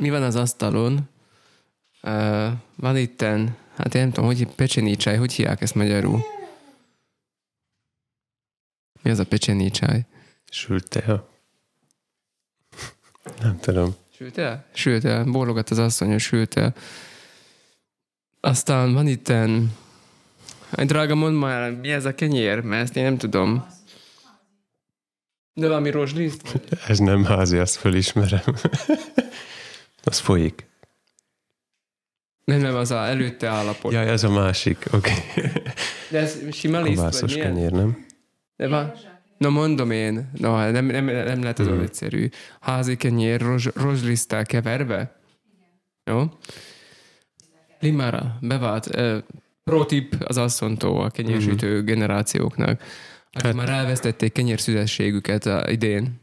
mi van az asztalon? Uh, van itten, hát én nem tudom, hogy pecsenicsáj, hogy hívják ezt magyarul? Mi az a pecsenicsáj? Sült tea. Nem tudom. Sült el? Sült el. Bólogat az asszony, hogy sült el. Aztán van itten... Egy drága, mondd már, mi ez a kenyér? Mert ezt én nem tudom. De valami rozsliszt? Ez nem házi, azt fölismerem. az folyik. Nem, nem, az a előtte állapot. Jaj, ez a másik, oké. Okay. De ez sima liszt, vagy milyen? kenyér, nem? De van. Na mondom én, no, nem, nem, nem lehet ez Hmm. olyan egyszerű. Házi kenyér rozs, rozsliszttel keverve? Jó? Limára, bevált. Uh, pro tip az asszonytól a kenyérsütő generációknak, akik Hát- már elvesztették kenyérszüzességüket a idén.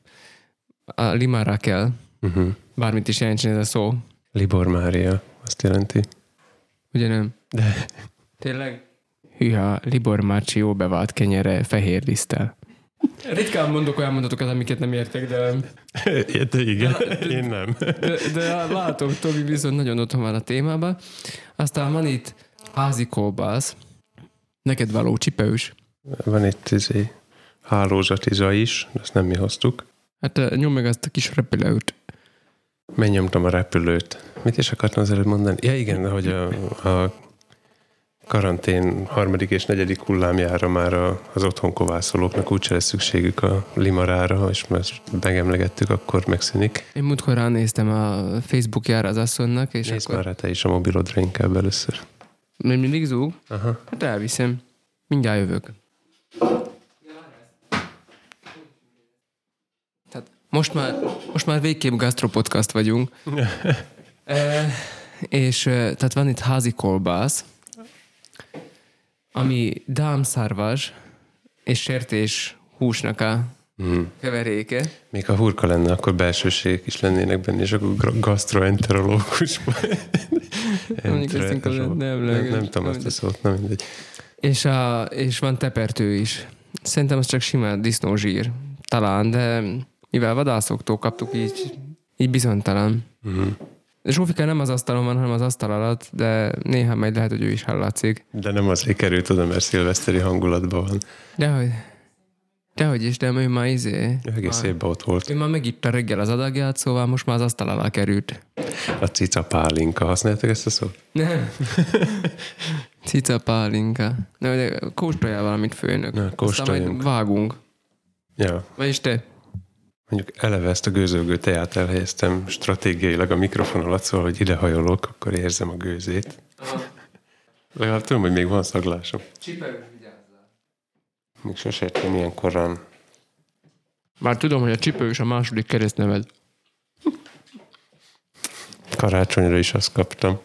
A limára kell, Uh-huh. Bármit is jelentsen ez a szó. Libor Mária, azt jelenti. Ugye nem? De Tényleg? Hűha, Libor Márcsi jó bevált kenyere fehér liszttel. Ritkán mondok olyan mondatokat, amiket nem értek, de, de igen, én nem. de, de látom, Tomi viszont nagyon otthon van a témában. Aztán van itt házi kolbász, neked való csipős. Van itt izé, hálózatiza is, ezt nem mi hoztuk. Hát ö, nyom meg azt a kis repülőt. Megnyomtam a repülőt. Mit is akartam az előbb mondani? Ja igen, hogy a, a karantén harmadik és negyedik hullámjára már a, az otthon kovászolóknak úgyse lesz szükségük a limarára, és most megemlegettük, akkor megszűnik. Én múltkor ránéztem a Facebookjára az asszonynak, és Nézd akkor már rá te is a mobilodra inkább először. még mindig zúg. Aha. Hát elviszem. Mindjárt jövök. Tehát most már, most már végképp gastropodcast vagyunk. e, és e, tehát van itt házi kolbász, ami dámszárvas és sertés húsnak a Mm. keveréke. Még ha hurka lenne, akkor belsőségek is lennének benne, és akkor gastroenterológus. Mondjuk ezt nem nem, nem tudom azt a szót, nem mindegy. És, a, és van tepertő is. Szerintem az csak sima disznózsír. Talán, de mivel vadászoktól kaptuk, így, így bizonytalan. Mhm. Zsófika nem az asztalon van, hanem az asztal alatt, de néha majd lehet, hogy ő is hallatszik. De nem azért került oda, mert szilveszteri hangulatban van. Dehogy, dehogy is, de ő már izé. Egész évben ott volt. Ő már megitta reggel az adagját, szóval most már az asztal alá került. A cica pálinka. Használjátok ezt a szót? Nem. Cica pálinka. De, de kóstoljál valamit főnök. Na, Aztán kóstoljunk. majd vágunk. Ja. Vagyis te. Mondjuk eleve ezt a gőzölgő teját elhelyeztem stratégiailag a mikrofon alatt, szóval, hogy ide hajolok, akkor érzem a gőzét. Legalább tudom, hogy még van szaglásom. Csipelős vigyázzál. Még sose értem ilyen korán. Már tudom, hogy a csipős a második keresztneved. Karácsonyra is azt kaptam.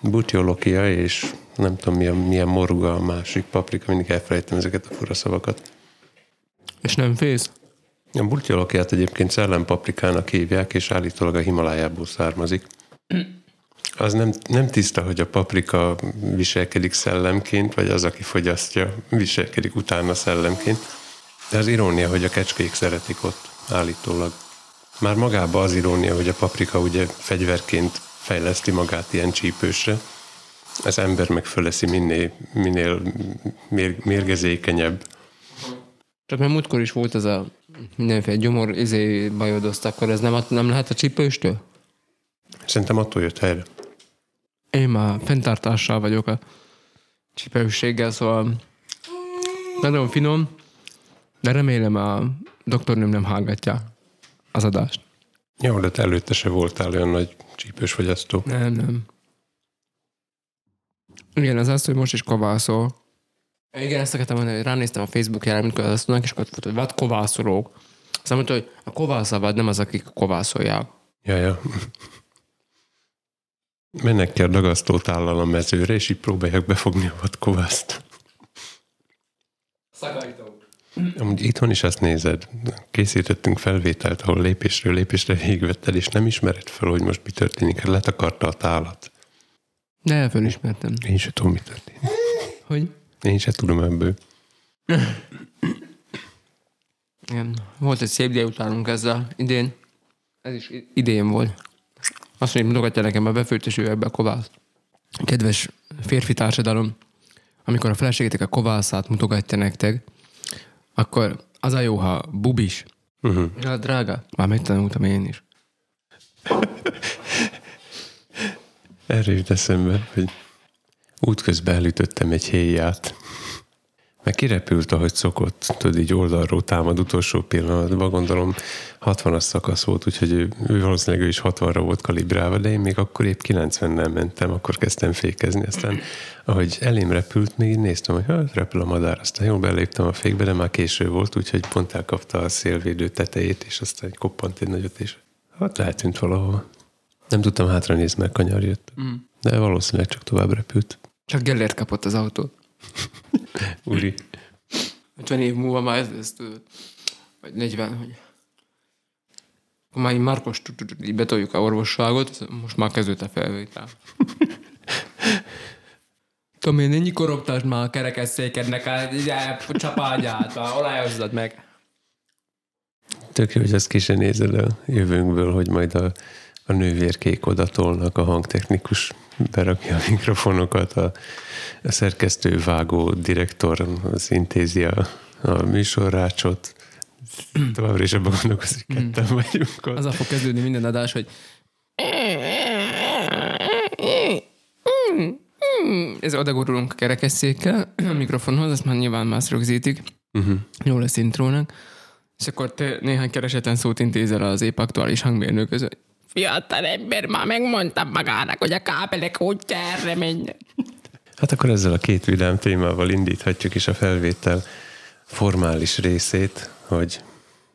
Butyolokia és nem tudom milyen, milyen morga a másik paprika, mindig elfelejtem ezeket a fura szavakat. És nem félsz? A butyolokiát egyébként szellempaprikának hívják, és állítólag a Himalájából származik. Az nem, nem tiszta, hogy a paprika viselkedik szellemként, vagy az, aki fogyasztja, viselkedik utána szellemként. De az irónia, hogy a kecskék szeretik ott, állítólag. Már magában az irónia, hogy a paprika ugye fegyverként fejleszti magát ilyen csípősre. Az ember meg föleszi minél, minél mér, mérgezékenyebb. Csak mert múltkor is volt ez a mindenféle gyomor izé bajodozt, akkor ez nem, nem lehet a csipőstől? Szerintem attól jött helyre. Én már fenntartással vagyok a csipősséggel, szóval nagyon finom, de remélem a doktornőm nem hallgatja az adást. Jó, de te előtte se voltál olyan nagy csípős fogyasztó. Nem, nem. Igen, az az, hogy most is kovászol. Igen, ezt akartam mondani, hogy ránéztem a Facebookjára, amikor azt mondják, és akkor ott volt, hogy vad kovászolók. Aztán mondta, hogy a kovászavad nem az, akik kovászolják. Ja, ja. Mennek ki a dagasztótállal a mezőre, és így próbálják befogni a vadkovászt. Szagajtó. Amúgy itthon is azt nézed. Készítettünk felvételt, ahol lépésről lépésre végigvetted, és nem ismered fel, hogy most mi történik. Letakarta a tálat. De fölismertem. Én se tudom, mi történik. Hogy? Én se tudom ebből. Igen. Volt egy szép délutánunk ezzel idén. Ez is idén volt. Azt mondja, mutogatja nekem a befőttes üvegbe a kovász. Kedves férfi társadalom, amikor a feleségétek a kovászát mutogatja nektek, akkor az a jó, ha bubis. Uh-huh. Ja, drága. Már megtanultam én is. Erre jut eszembe, hogy útközben elütöttem egy héját. Meg kirepült, ahogy szokott, tudod, így oldalról támad utolsó pillanatban, gondolom 60-as szakasz volt, úgyhogy ő, ő valószínűleg ő is 60-ra volt kalibrálva, de én még akkor épp 90-nel mentem, akkor kezdtem fékezni, aztán ahogy elém repült, még néztem, hogy hát repül a madár, aztán jól beléptem a fékbe, de már késő volt, úgyhogy pont elkapta a szélvédő tetejét, és aztán egy koppant egy nagyot, és hát eltűnt valahol. Nem tudtam hátra nézni, mert kanyar jött. Mm. De valószínűleg csak tovább repült. Csak Gellért kapott az autót. Uri. 50 év múlva már ez lesz, tudod. Vagy 40, hogy akkor már így Márkos tudod, így betoljuk a orvosságot, most már kezdődött a felvétel. Tudom én, ennyi koroptást már a kerekesszékednek a csapágyát, már olajozzad meg. Tök jó, hogy ezt ki se nézed a jövőnkből, hogy majd a, a nővérkék oda tolnak, a hangtechnikus berakja a mikrofonokat, a, a szerkesztő, vágó, direktor az intézi a, a műsorrácsot, továbbra is abban gondolkozik, ketten vagyunk ott. Az a fog kezdődni minden adás, hogy ez odagurulunk a kerekesszékkel a mikrofonhoz, ezt már nyilván más rögzítik. Uh-huh. Jó lesz intrónak. És akkor te néhány keresetlen szót intézel az épp aktuális hangmérnök között. Fiatal ember, már megmondtam magának, hogy a kábelek útja erre menjen. Hát akkor ezzel a két vidám témával indíthatjuk is a felvétel formális részét, hogy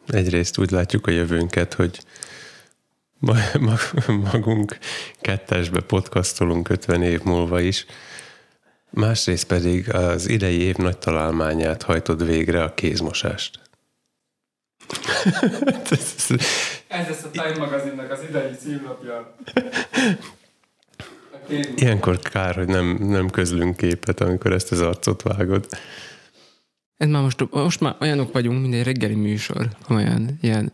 egyrészt úgy látjuk a jövőnket, hogy magunk kettesbe podcastolunk 50 év múlva is, másrészt pedig az idei év nagy találmányát hajtod végre a kézmosást. Ez lesz a Time magazinnak az idei címlapja. Ilyenkor kár, hogy nem, nem közlünk képet, amikor ezt az arcot vágod. Ez már most, most már olyanok vagyunk, mint egy reggeli műsor. Olyan, ilyen.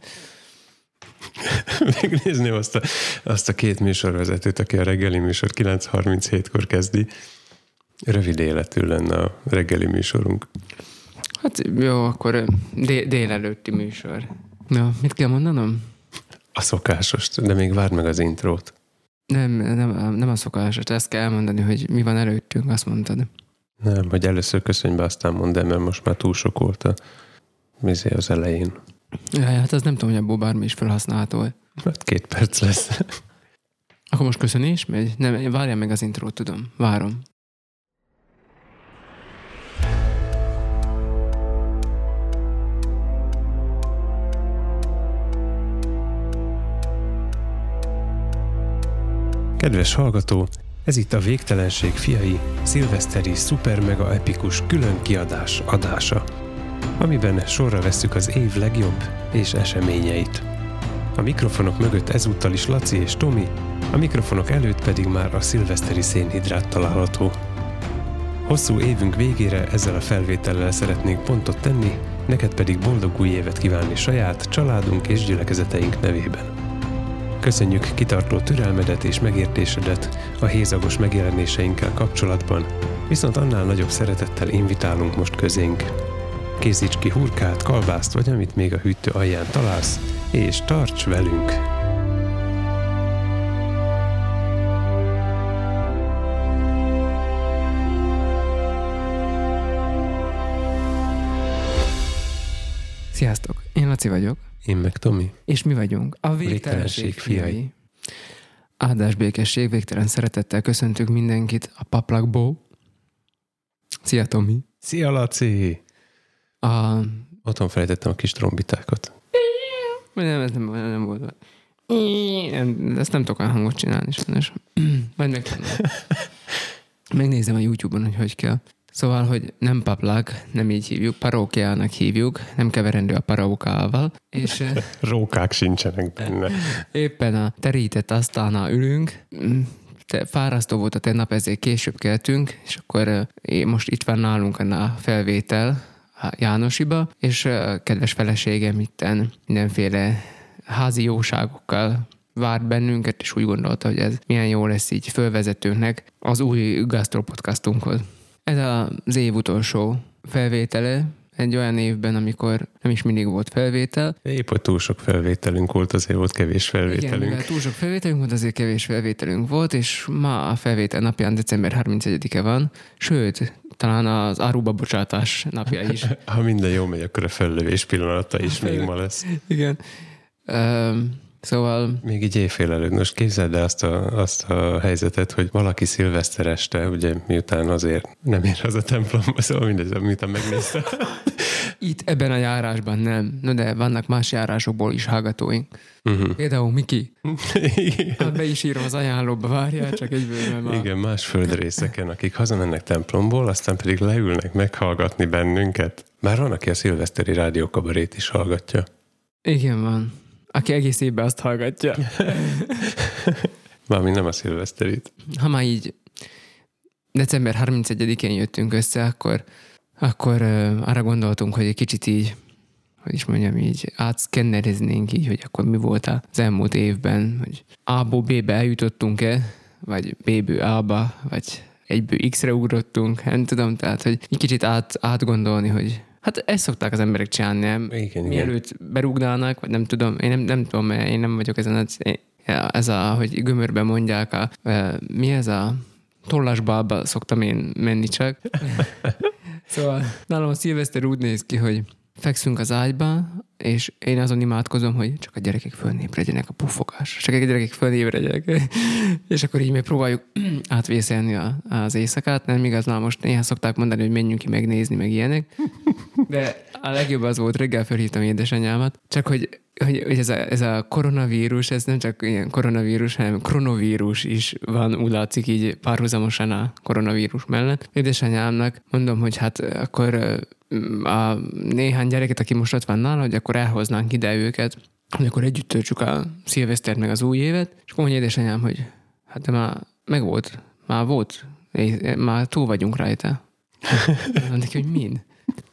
Megnézni azt a, azt a két műsorvezetőt, aki a reggeli műsor 9.37-kor kezdi. Rövid életű lenne a reggeli műsorunk. Hát jó, akkor dé- délelőtti műsor. Na, mit kell mondanom? A szokásos, de még várd meg az intrót. Nem, nem, nem a szokásos, ezt kell elmondani, hogy mi van előttünk, azt mondtad. Nem, hogy először köszönj be, aztán mondd el, mert most már túl sok volt a mizé az elején. Ja, hát az nem tudom, hogy abból bármi is felhasználható. Hát két perc lesz. Akkor most köszönés megy? Nem, várjál meg az intrót, tudom. Várom. Kedves hallgató, ez itt a Végtelenség fiai szilveszteri szuper mega epikus külön kiadás adása, amiben sorra vesszük az év legjobb és eseményeit. A mikrofonok mögött ezúttal is Laci és Tomi, a mikrofonok előtt pedig már a szilveszteri szénhidrát található. Hosszú évünk végére ezzel a felvétellel szeretnénk pontot tenni, neked pedig boldog új évet kívánni saját, családunk és gyülekezeteink nevében. Köszönjük kitartó türelmedet és megértésedet a hézagos megjelenéseinkkel kapcsolatban, viszont annál nagyobb szeretettel invitálunk most közénk. Készíts ki hurkát, kalbászt vagy amit még a hűtő alján találsz, és tarts velünk! Sziasztok, Laci vagyok. Én meg Tomi. És mi vagyunk a végtelenség fiai. Áldás békesség, végtelen szeretettel köszöntünk mindenkit a paplakból. Szia Tomi. Szia Laci! A... Otthon felejtettem a kis trombitákat. Nem, ez nem, nem volt. Nem, ezt nem tudok olyan hangot csinálni, sajnos. Majd meg Megnézem a YouTube-on, hogy hogy kell. Szóval, hogy nem paplak, nem így hívjuk, parókiának hívjuk, nem keverendő a parókával, és Rókák sincsenek benne. éppen a terített asztalnál ülünk, Mm, te, fárasztó volt a tegnap, ezért később keltünk, és akkor most itt van nálunk a felvétel a Jánosiba, és eh, kedves feleségem itten mindenféle házi jóságokkal várt bennünket, és úgy gondolta, hogy ez milyen jó lesz így fölvezetőnek az új gastropodcastunkhoz. Ez az év utolsó felvétele, egy olyan évben, amikor nem is mindig volt felvétel. Épp, hogy túl sok felvételünk volt, azért volt kevés felvételünk. Igen, túl sok felvételünk volt, azért kevés felvételünk volt, és ma a felvétel napján december 31-e van, sőt, talán az áruba bocsátás napja is. ha minden jó megy, akkor a fellövés pillanata is még ma lesz. Igen. Um, Szóval... Még így éjfél előtt. Most képzeld el azt a, azt a helyzetet, hogy valaki szilveszter este, ugye miután azért nem ér az a templomba, szóval mindez, miután megnézte. Itt ebben a járásban nem. No de vannak más járásokból is hallgatóink. Uh-huh. Például Miki. Hát be is írom az ajánlóba, várjál, csak egy már. Igen, más földrészeken, akik hazamennek templomból, aztán pedig leülnek meghallgatni bennünket. Már van, aki a szilveszteri rádiókabarét is hallgatja. Igen, van aki egész évben azt hallgatja. Mármint nem a szilveszterit. Ha már így december 31-én jöttünk össze, akkor, akkor arra gondoltunk, hogy egy kicsit így, hogy is mondjam, így átszkennereznénk így, hogy akkor mi volt az elmúlt évben, hogy A-ból B-be eljutottunk-e, vagy B-ből A-ba, vagy egyből X-re ugrottunk, nem tudom, tehát, hogy egy kicsit át, átgondolni, hogy Hát ezt szokták az emberek csinálni, nem? Igen, Mielőtt igen. berúgnának, vagy nem tudom, én nem, nem tudom, én nem vagyok ezen, az, ez a, hogy gömörben mondják, a, mi ez a tollasbalba szoktam én menni csak. szóval nálam a szilveszter úgy néz ki, hogy fekszünk az ágyba, és én azon imádkozom, hogy csak a gyerekek fölnébredjenek a puffogás. Csak a gyerekek fölnébredjenek. és akkor így még próbáljuk átvészelni a, az éjszakát. Nem igaz, na most néha szokták mondani, hogy menjünk ki megnézni, meg ilyenek. De a legjobb az volt, reggel felhívtam édesanyámat, csak hogy hogy, hogy ez, a, ez a koronavírus, ez nem csak ilyen koronavírus, hanem kronovírus is van, úgy látszik így párhuzamosan a koronavírus mellett. Édesanyámnak mondom, hogy hát akkor a néhány gyereket, aki most ott van nála, hogy akkor elhoznánk ide őket, hogy akkor együtt töltsük a szilvesztert meg az új évet, és akkor mondja édesanyám, hogy hát de már meg volt, már volt, már túl vagyunk rajta. Mondom neki, hogy mind?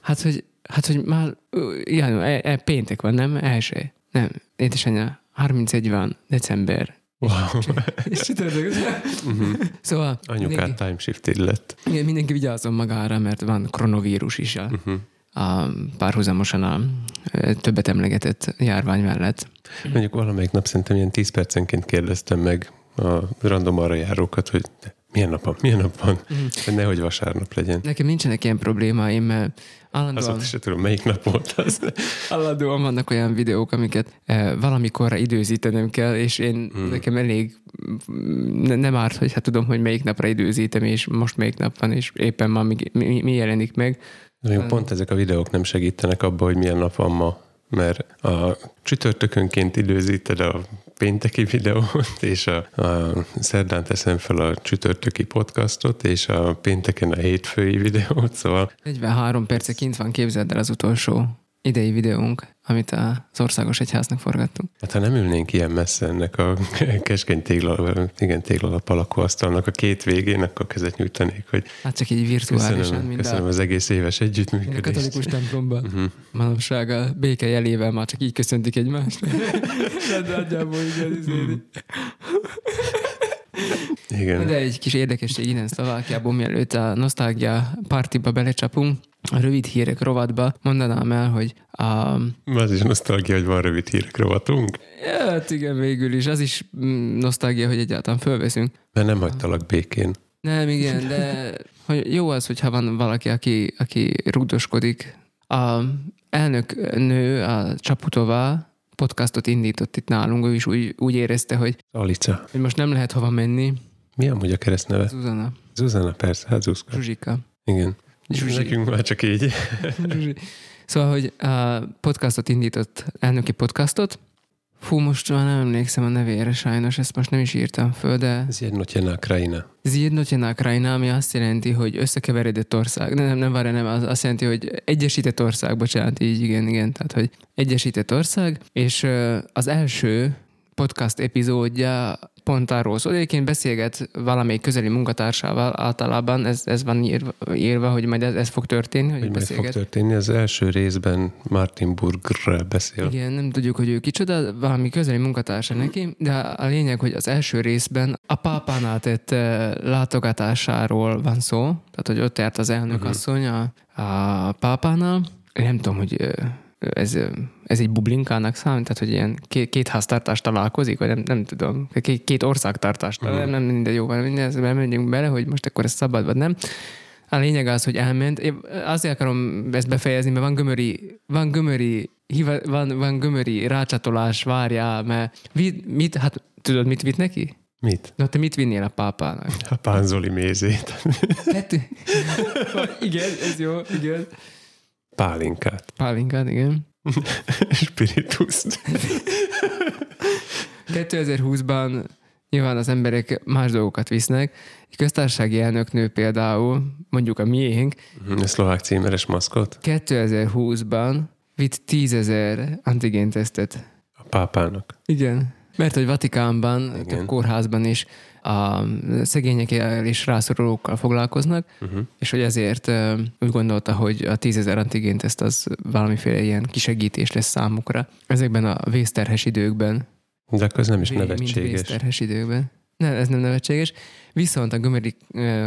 Hát, hogy, hát, hogy már igen, e, e, péntek van, nem? Első. Nem, édesanyja, 31 van, december. Wow. És csütörtök. uh-huh. Szóval... Anyukát time shift lett. Igen, mindenki vigyázzon magára, mert van koronavírus is a, uh-huh. a párhuzamosan a többet emlegetett járvány mellett. Mondjuk valamelyik nap szerintem ilyen 10 percenként kérdeztem meg a random arra járókat, hogy milyen nap van, milyen nap van, mm. hogy nehogy vasárnap legyen. Nekem nincsenek ilyen problémáim, mert állandóan... Azóta se tudom, melyik nap volt az. állandóan vannak olyan videók, amiket eh, valamikorra időzítenem kell, és én mm. nekem elég ne, nem árt, hogy hát tudom, hogy melyik napra időzítem, és most melyik nap van, és éppen ma mi, mi, mi jelenik meg. Na jó, pont ezek a videók nem segítenek abba, hogy milyen nap van ma, mert a csütörtökönként időzíted a pénteki videót, és a, a szerdán teszem fel a csütörtöki podcastot, és a pénteken a hétfői videót, szóval... 43 perce kint van, képzeld el az utolsó idei videónk, amit az Országos Egyháznak forgattunk. Hát ha nem ülnénk ilyen messze ennek a keskeny igen, téglalap alakú asztalnak a két végén, akkor kezet nyújtanék, hogy... Hát csak így virtuálisan. Köszönöm, köszönöm a... az egész éves együttműködést. A katolikus templomban. Uh-huh. Manapság a béke jelével már csak így köszöntik egymást. De nagyjából igen, igen. De egy kis érdekesség innen Szlovákiából, mielőtt a nosztalgia partiba belecsapunk, a rövid hírek rovatba mondanám el, hogy a... Az is nosztalgia, hogy van rövid hírek rovatunk? Hát igen, végül is. Az is mm, nosztalgia, hogy egyáltalán fölveszünk. Mert nem hagytalak békén. Nem, igen, de hogy jó az, hogyha van valaki, aki, aki rugdoskodik. A elnök nő, a Csaputová, podcastot indított itt nálunk, ő is úgy, úgy érezte, hogy, Alica. hogy most nem lehet hova menni. Mi amúgy a keresztneve? Zuzana. Zuzana, persze, hát Zuzka. Zsuzsika. Igen. Zsuzsi. Nekünk már csak így. Zsuzsi. Szóval, hogy a podcastot indított, elnöki podcastot, Fú, most már nem emlékszem a nevére sajnos, ezt most nem is írtam föl, de... Zjednotjena Krajina. Zjednotjena Krajina, ami azt jelenti, hogy összekeveredett ország. Nem, nem, nem várja, nem, az azt jelenti, hogy egyesített ország, bocsánat, így igen, igen, tehát, hogy egyesített ország, és az első podcast epizódja pont arról szól. Egyébként beszélget valamelyik közeli munkatársával általában, ez, ez van írva, írva, hogy majd ez, ez fog történni, hogy, Hogy beszélget. fog történni. Az első részben Martin Burgrel beszél. Igen, nem tudjuk, hogy ő kicsoda, valami közeli munkatársa neki, de a lényeg, hogy az első részben a pápánál tett eh, látogatásáról van szó, tehát hogy ott járt az elnök uh-huh. asszony a, a pápánál. Én nem tudom, hogy eh, ez, ez egy bublinkának számít, tehát hogy ilyen két, két háztartás találkozik, vagy nem, nem tudom, két, két országtartás, uh-huh. nem, nem minden jó van, minden, ezzel menjünk bele, hogy most akkor ez szabad, vagy nem. A lényeg az, hogy elment. Én azért akarom ezt befejezni, mert van gömöri, van gömöri, hiva- van, van gömöri rácsatolás, várjál, mert mit, mit, hát tudod, mit vitt neki? Mit? Na, te mit vinnél a pápának? A pánzoli mézét. Kettő. igen, ez jó, igen. Pálinkát. Pálinkát, igen. Spirituszt. 2020-ban nyilván az emberek más dolgokat visznek. Egy köztársasági elnöknő például, mondjuk a miénk, A szlovák címeres maszkot. 2020-ban vitt 10 ezer antigéntesztet A pápának. Igen. Mert hogy Vatikánban, Igen. több kórházban is a szegényekkel és rászorulókkal foglalkoznak, uh-huh. és hogy ezért úgy gondolta, hogy a tízezer antigénteszt az valamiféle ilyen kisegítés lesz számukra. Ezekben a vészterhes időkben. De akkor ez nem is Vé- Mint nevetséges. vészterhes időkben. Ne, ez nem nevetséges. Viszont a gömöri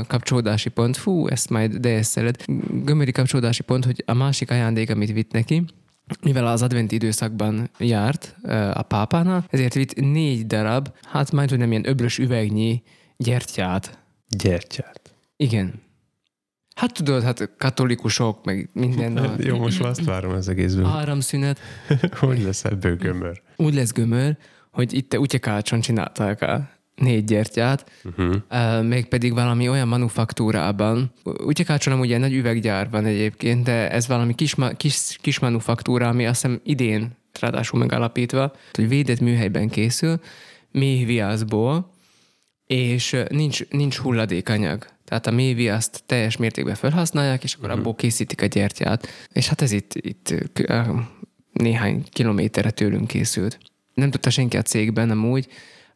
kapcsolódási pont, fú, ezt majd deesszeled. Gömöri kapcsolódási pont, hogy a másik ajándék, amit vitt neki, mivel az adventi időszakban járt a pápánál, ezért vitt négy darab, hát majd, hogy nem ilyen öbrös üvegnyi gyertyát. Gyertyát. Igen. Hát tudod, hát katolikusok, meg minden a Jó, most már azt várom az egészből. áramszünet. Hogy lesz ebből gömör? Úgy lesz gömör, hogy itt Utyekácson csinálták a négy gyertyát, Uh-huh. uh, mégpedig valami olyan manufaktúrában. Utyekácson amúgy egy nagy üveggyár van egyébként, de ez valami kis, kis, kis manufaktúra, ami azt hiszem idén ráadásul megalapítva, hogy védett műhelyben készül, mély viaszból, és nincs, nincs hulladékanyag. Tehát a mély viaszt teljes mértékben felhasználják, és akkor abból készítik a gyertyát. És hát ez itt, itt néhány kilométerre tőlünk készült. Nem tudta senki a cégben amúgy,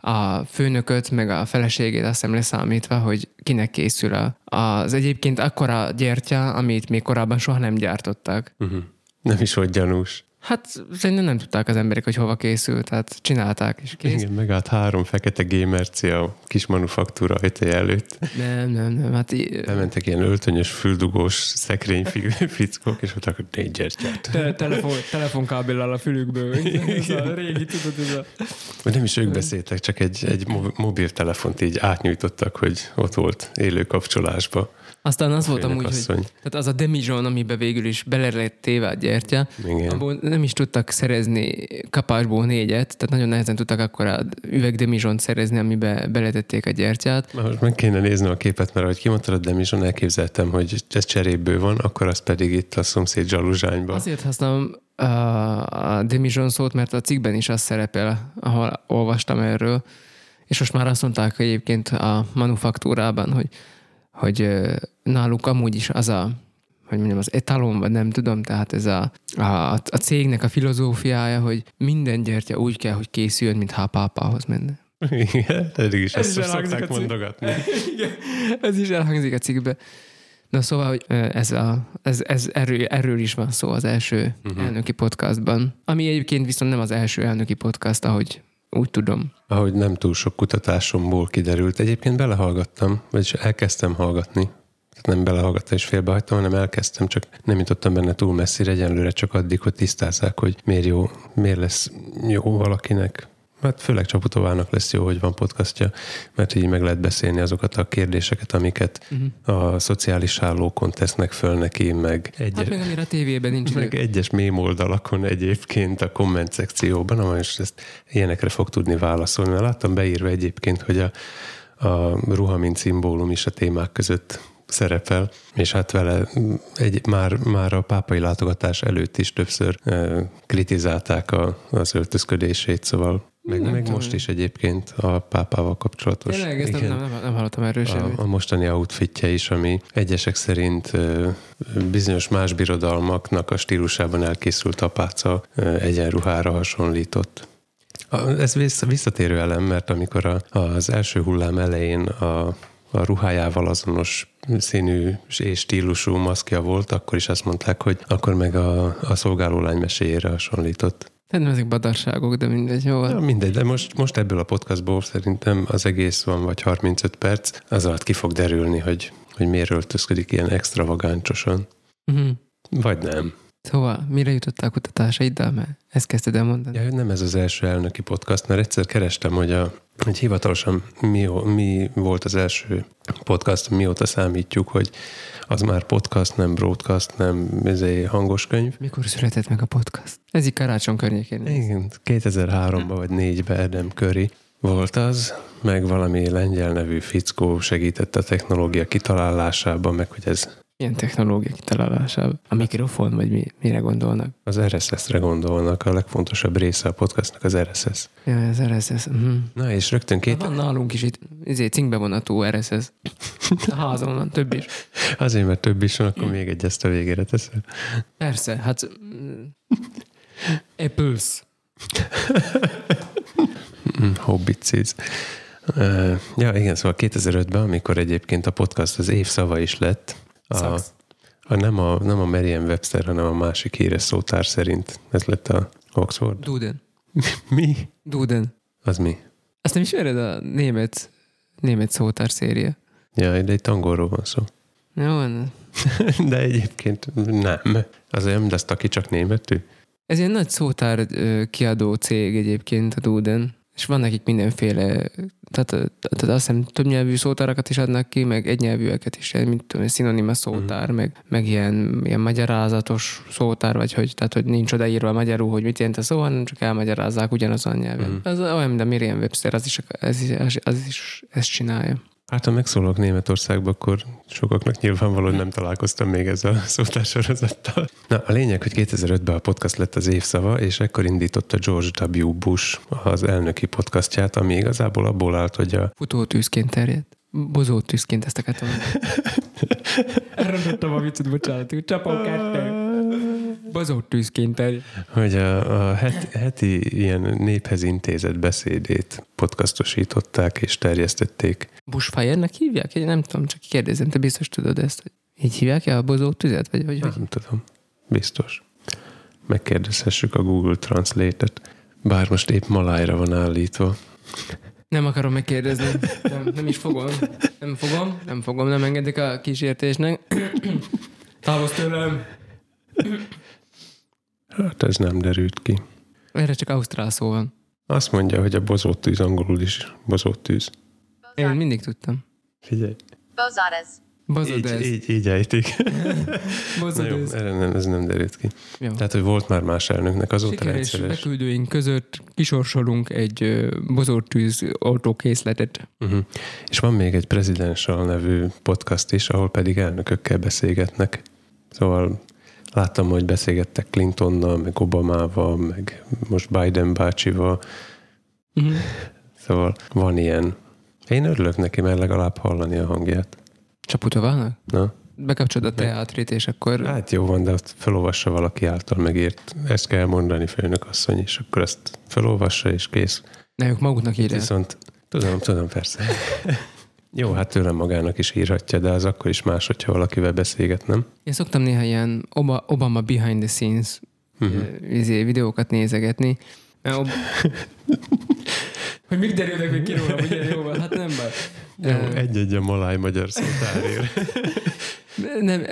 a főnököt, meg a feleségét azt hiszem leszámítva, hogy kinek készül a, az egyébként akkora gyertya, amit még korábban soha nem gyártottak. Uh-huh. Nem is volt gyanús. Hát szerintem nem tudták az emberek, hogy hova készül, tehát csinálták, és kész. Igen, megállt három fekete gémerci a kis manufaktúra ajtaja előtt. Nem, nem, nem, hát í- Elmentek ilyen öltönyös, füldugós szekrény fi- fickók, és mondták, hogy négy gyertyát. te- telefon, telefonkábellal a fülükből. Ez a régi, tudod, ez a... Nem is ők beszéltek, csak egy, egy mo- mobiltelefont így átnyújtottak, hogy ott volt élő kapcsolásba. Aztán az volt amúgy, hogy Főnökasszony. tehát az a demidzsón, amiben végül is bele lett téve a gyertya, Igen. abból nem is tudtak szerezni kapásból négyet, tehát nagyon nehezen tudtak akkor a üveg demizsont szerezni, amiben beletették a gyertyát. Most meg kéne nézni a képet, mert ahogy kimondtad a Demizson, elképzeltem, hogy ez cseréből van, akkor az pedig itt a szomszéd zsaluzsányban. Azért használom a, a demizson szót, mert a cikkben is az szerepel, ahol olvastam erről, és most már azt mondták egyébként a manufaktúrában, hogy, hogy náluk amúgy is az a hogy mondjam, az etalon, vagy nem tudom, tehát ez a, a, a cégnek a filozófiája, hogy minden gyertya úgy kell, hogy készüljön, mintha a pápához menne. Igen, eddig is Ez ezt szokták mondogatni. Igen, ez is elhangzik a cikkbe. Na szóval, hogy ez, a, ez, ez erről, erről is van szó az első uh-huh. elnöki podcastban, ami egyébként viszont nem az első elnöki podcast, ahogy úgy tudom. Ahogy nem túl sok kutatásomból kiderült. Egyébként belehallgattam, vagyis elkezdtem hallgatni. Tehát nem belehallgattam és félbehagytam, hanem elkezdtem, csak nem jutottam benne túl messzire, egyenlőre csak addig, hogy tisztázzák, hogy miért jó, miért lesz jó valakinek. Hát főleg Csaputovának lesz jó, hogy van podcastja, mert így meg lehet beszélni azokat a kérdéseket, amiket uh-huh. a szociális hálókon tesznek föl neki, meg egy, Hát meg amire a tévében nincs meg idő. egyes mém oldalakon egyébként a komment szekcióban, is ezt ilyenekre fog tudni válaszolni. Mert láttam beírva egyébként, hogy a, a ruha, mint szimbólum is a témák között szerepel, és hát vele egy, már, már a pápai látogatás előtt is többször e, kritizálták a, az öltözködését, szóval meg, Nem meg tudom. most is egyébként a pápával kapcsolatos. Tényleg, ezt nem, igen. nem, nem, nem hallottam erről A, semmit. a mostani outfitje is, ami egyesek szerint ö, bizonyos más birodalmaknak a stílusában elkészült apáca ö, egyenruhára hasonlított. A- Ez vissza- visszatérő elem, mert amikor a, az első hullám elején a, a ruhájával azonos színű és stílusú maszkja volt, akkor is azt mondták, hogy akkor meg a, a szolgálólány meséjére hasonlított. Szerintem ezek badarságok, de mindegy, jó. Ja, mindegy, de most, most ebből a podcastból szerintem az egész van, vagy 35 perc, az alatt ki fog derülni, hogy, hogy miért öltözködik ilyen extravagáncsosan. Uh-huh. Vagy nem. Szóval, mire jutottál kutatásaiddal? Mert ezt kezdted el mondani. Ja, nem ez az első elnöki podcast, mert egyszer kerestem, hogy, a, hogy hivatalosan mi, mi volt az első podcast, mióta számítjuk, hogy az már podcast, nem broadcast, nem ezé hangos könyv. Mikor született meg a podcast? Ez így karácsony környékén. Igen, 2003-ban vagy 4-ben Adam Curry volt az, meg valami lengyel nevű fickó segített a technológia kitalálásában, meg hogy ez Ilyen technológia kitalálásában. A mikrofon, vagy mi, mire gondolnak? az RSS-re gondolnak, a legfontosabb része a podcastnak az RSS. Ja, ez RSS. Uh-huh. Na és rögtön két, Van nálunk is itt, izé, cinkbevonatú RSS. A házon van több is. azért mert több is van, akkor még egy ezt a végére teszel. Persze, hát... mm, Apples. Mm, Hobbit seeds. Uh, ja, igen, szóval 2005-ben, amikor egyébként a podcast az év szava is lett, a, a, nem, a, nem a Merriam-Webster, hanem a másik híres szótár szerint ez lett a Oxford. Duden. Mi? Duden. Az mi? Azt nem ismered a német, német szótár széria? Ja, de egy angolról van szó. Jó, van. De egyébként nem. Az nem lesz, aki csak németű. Ez ilyen nagy szótár kiadó cég egyébként a Duden, és van nekik mindenféle, tehát, tehát azt hiszem több nyelvű szótárakat is adnak ki, meg egynyelvűeket is, mint tudom, szinonima szótár, meg, meg ilyen, ilyen magyarázatos szótár, vagy hogy, tehát hogy nincs odaírva magyarul, hogy mit jelent a szó, hanem csak elmagyarázzák ugyanazon nyelven. Mm. Az olyan, mint a Miriam Webster, az is, ez is, az is ezt csinálja. Hát ha megszólok Németországba, akkor sokaknak nyilvánvaló, hogy nem találkoztam még ezzel a szótársorozattal. Na, a lényeg, hogy 2005-ben a podcast lett az évszava, és ekkor indította George W. Bush az elnöki podcastját, ami igazából abból állt, hogy a Futótűzként terjedt. Bozó tűzként ezt akartam. Elrontottam a viccet, bocsánat. Csapom kettő. Bozó tűzként terjedt. hogy a, a heti, heti ilyen néphez intézett beszédét podcastosították és terjesztették. Bushfire-nek hívják? Én nem tudom, csak kérdezem, te biztos tudod ezt. hogy Így hívják-e a bozó tüzet? Vagy, vagy? Nem tudom. Biztos. Megkérdezhessük a Google Translate-et. Bár most épp malájra van állítva. Nem akarom megkérdezni. Nem, nem is fogom. Nem fogom, nem fogom, nem engedik a kísértésnek. Távozz tőlem. Hát ez nem derült ki. Erre csak ausztrál szó van. Azt mondja, hogy a bozót tűz angolul is bozót tűz. Én mindig tudtam. Figyelj. Bozares. Bozod Így, ez. így, így ejtik. Na Bozod jó, erre nem, ez nem derült ki. Jó. Tehát, hogy volt már más elnöknek, azóta Sikeres rendszeres. beküldőink között kisorsolunk egy bozortűz autókészletet. Uh-huh. És van még egy Presidential nevű podcast is, ahol pedig elnökökkel beszélgetnek. Szóval láttam, hogy beszélgettek Clintonnal, meg Obamával, meg most Biden bácsival. Uh-huh. Szóval van ilyen. Én örülök neki, mert legalább hallani a hangját. Csaputovalnak? Na? Bekapcsolod a teátrit, és akkor... Hát jó van, de ott felolvassa valaki által megírt. Ezt kell mondani, főnök asszony, és akkor ezt felolvassa, és kész. Ne, ők maguknak írják. Viszont tudom, tudom, persze. Jó, hát tőlem magának is írhatja, de az akkor is más, hogyha valakivel beszélget, nem? Én szoktam néha ilyen Oba- Obama behind the scenes uh-huh. videókat nézegetni. Hogy még derülnek még ki róla, ugye jó hát nem baj. Jó, Ö, egy-egy a maláj magyar szótárért. Nem,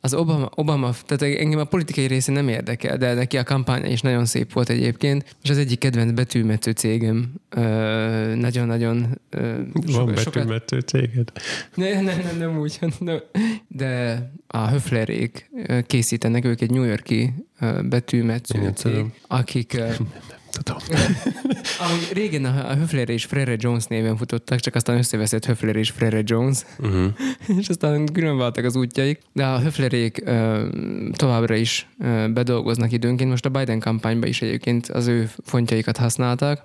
az Obama, Obama, tehát engem a politikai része nem érdekel, de neki a kampánya is nagyon szép volt egyébként, és az egyik kedvenc betűmető cégem nagyon-nagyon Van betűmető céged? Ne, nem, nem, nem úgy, nem. de a Höflerék készítenek, ők egy New Yorki Igen, cég, akik Tudom. ahogy régen a Höfler és Frere Jones néven futottak, csak aztán összeveszett Höfler és Frere Jones, Uh-huh. és aztán különváltak az útjaik, de a Höflerék ö, továbbra is ö, bedolgoznak időnként, most a Biden kampányban is egyébként az ő fontjaikat használták,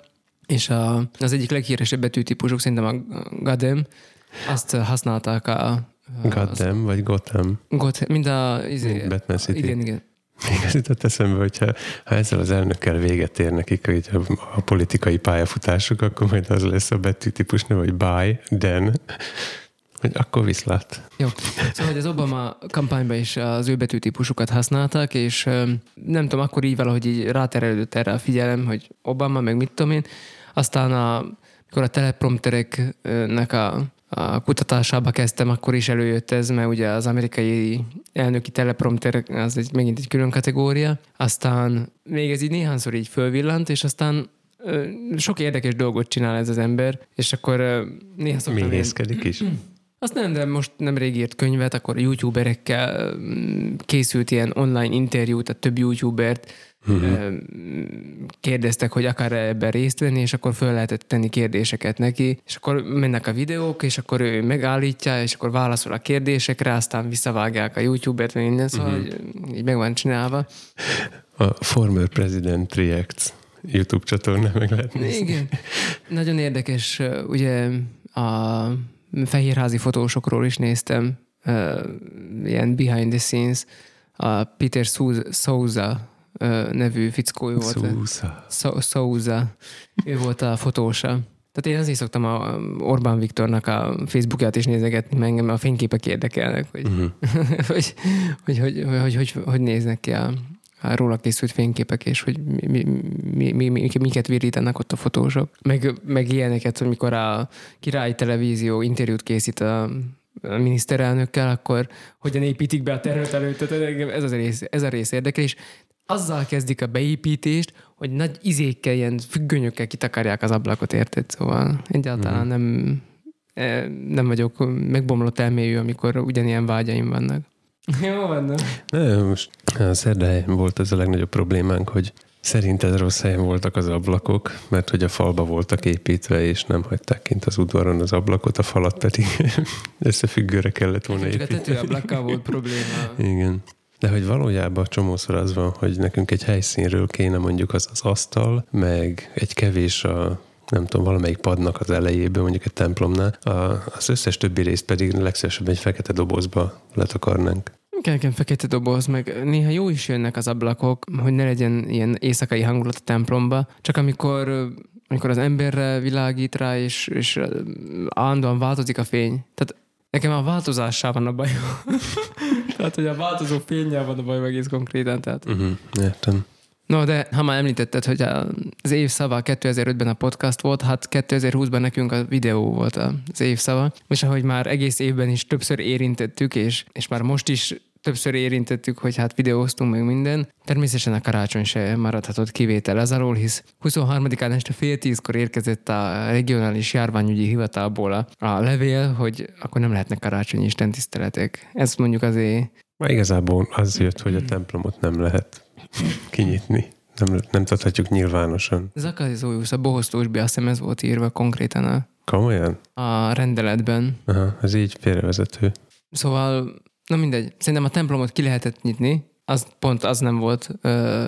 és a, az egyik leghíresebb betűtípusuk szerintem a Gadem, azt használták a, a Goddamn, vagy Gotham. Got, mind a... Izé, Mint Batman City. Igen, igen. Még az jutott eszembe, hogyha ha ezzel az elnökkel véget ér nekik hogy a, a politikai pályafutásuk, akkor majd az lesz a betűtípus neve, hogy buy, then, hogy akkor viszlát. Jó. Szóval, hogy az Obama kampányban is az ő betűtípusokat használtak, és nem tudom, akkor így valahogy így ráterelődött erre a figyelem, hogy Obama, meg mit tudom én. Aztán a, mikor a telepromptereknek a a kutatásába kezdtem, akkor is előjött ez, mert ugye az amerikai elnöki teleprompter az egy, megint egy külön kategória. Aztán még ez így néhányszor így fölvillant, és aztán sok érdekes dolgot csinál ez az ember, és akkor néha szoktam... Méhészkedik is. Azt nem, de most nem rég írt könyvet, akkor youtuberekkel készült ilyen online interjú, tehát több youtubert uh-huh. kérdeztek, hogy akar ebben részt venni, és akkor föl lehetett tenni kérdéseket neki, és akkor mennek a videók, és akkor ő megállítja, és akkor válaszol a kérdésekre, aztán visszavágják a YouTube-et, vagy minden, szóval uh-huh. így meg van csinálva. A Former President Reacts YouTube csatorna meg lehet nézni. Igen. Nagyon érdekes, ugye a fehérházi fotósokról is néztem, ilyen behind the scenes, a Peter Souza nevű fickó volt. Souza. Ő volt a fotósa. Tehát én azért szoktam a Orbán Viktornak a Facebookját is nézegetni, mert engem a fényképek érdekelnek, hogy, uh-huh. hogy, hogy, hogy, hogy, hogy, hogy néznek ki a, a róla készült fényképek, és hogy mi, mi, mi, mi, miket virítenek ott a fotósok. Meg, meg ilyeneket, hogy mikor a királyi televízió interjút készít a a miniszterelnökkel, akkor hogyan építik be a tervet ez, az a rész, ez a rész érdekel, és azzal kezdik a beépítést, hogy nagy izékkel, ilyen függönyökkel kitakarják az ablakot, érted? Szóval egyáltalán mm. nem, e, nem vagyok megbomlott elmélyű, amikor ugyanilyen vágyaim vannak. Jó van, ne, most a szerdahelyen volt ez a legnagyobb problémánk, hogy Szerinted rossz helyen voltak az ablakok, mert hogy a falba voltak építve, és nem hagyták kint az udvaron az ablakot, a falat pedig összefüggőre kellett volna építeni. Csak a tetőablakkal volt probléma. Igen. De hogy valójában csomószor az van, hogy nekünk egy helyszínről kéne mondjuk az az asztal, meg egy kevés a nem tudom, valamelyik padnak az elejében, mondjuk egy templomnál, a, az összes többi részt pedig legszívesebben egy fekete dobozba letakarnánk. Kell, fekete doboz, meg néha jó is jönnek az ablakok, hogy ne legyen ilyen éjszakai hangulat a templomba, csak amikor amikor az emberre világít rá, és, és állandóan változik a fény. Tehát nekem a változással van a baj. tehát, hogy a változó fényjel van a baj egész konkrétan. Tehát. Uh-huh, értem. No, de ha már említetted, hogy az évszava 2005-ben a podcast volt, hát 2020-ban nekünk a videó volt az évszava, és ahogy már egész évben is többször érintettük, és, és már most is többször érintettük, hogy hát videóztunk meg minden. Természetesen a karácsony se maradhatott kivétel ez alól, hisz 23-án este fél tízkor érkezett a regionális járványügyi hivatalból a, a levél, hogy akkor nem lehetnek karácsonyi istentiszteletek. Ez mondjuk azért... Már igazából az jött, hogy a templomot nem lehet kinyitni. Nem, nem tudhatjuk nyilvánosan. Zakarizojusz, a bohoztósbi, azt hiszem ez volt írva konkrétan a, Komolyan? a rendeletben. Aha, ez így félrevezető. Szóval, na mindegy, szerintem a templomot ki lehetett nyitni, az pont az nem volt ö,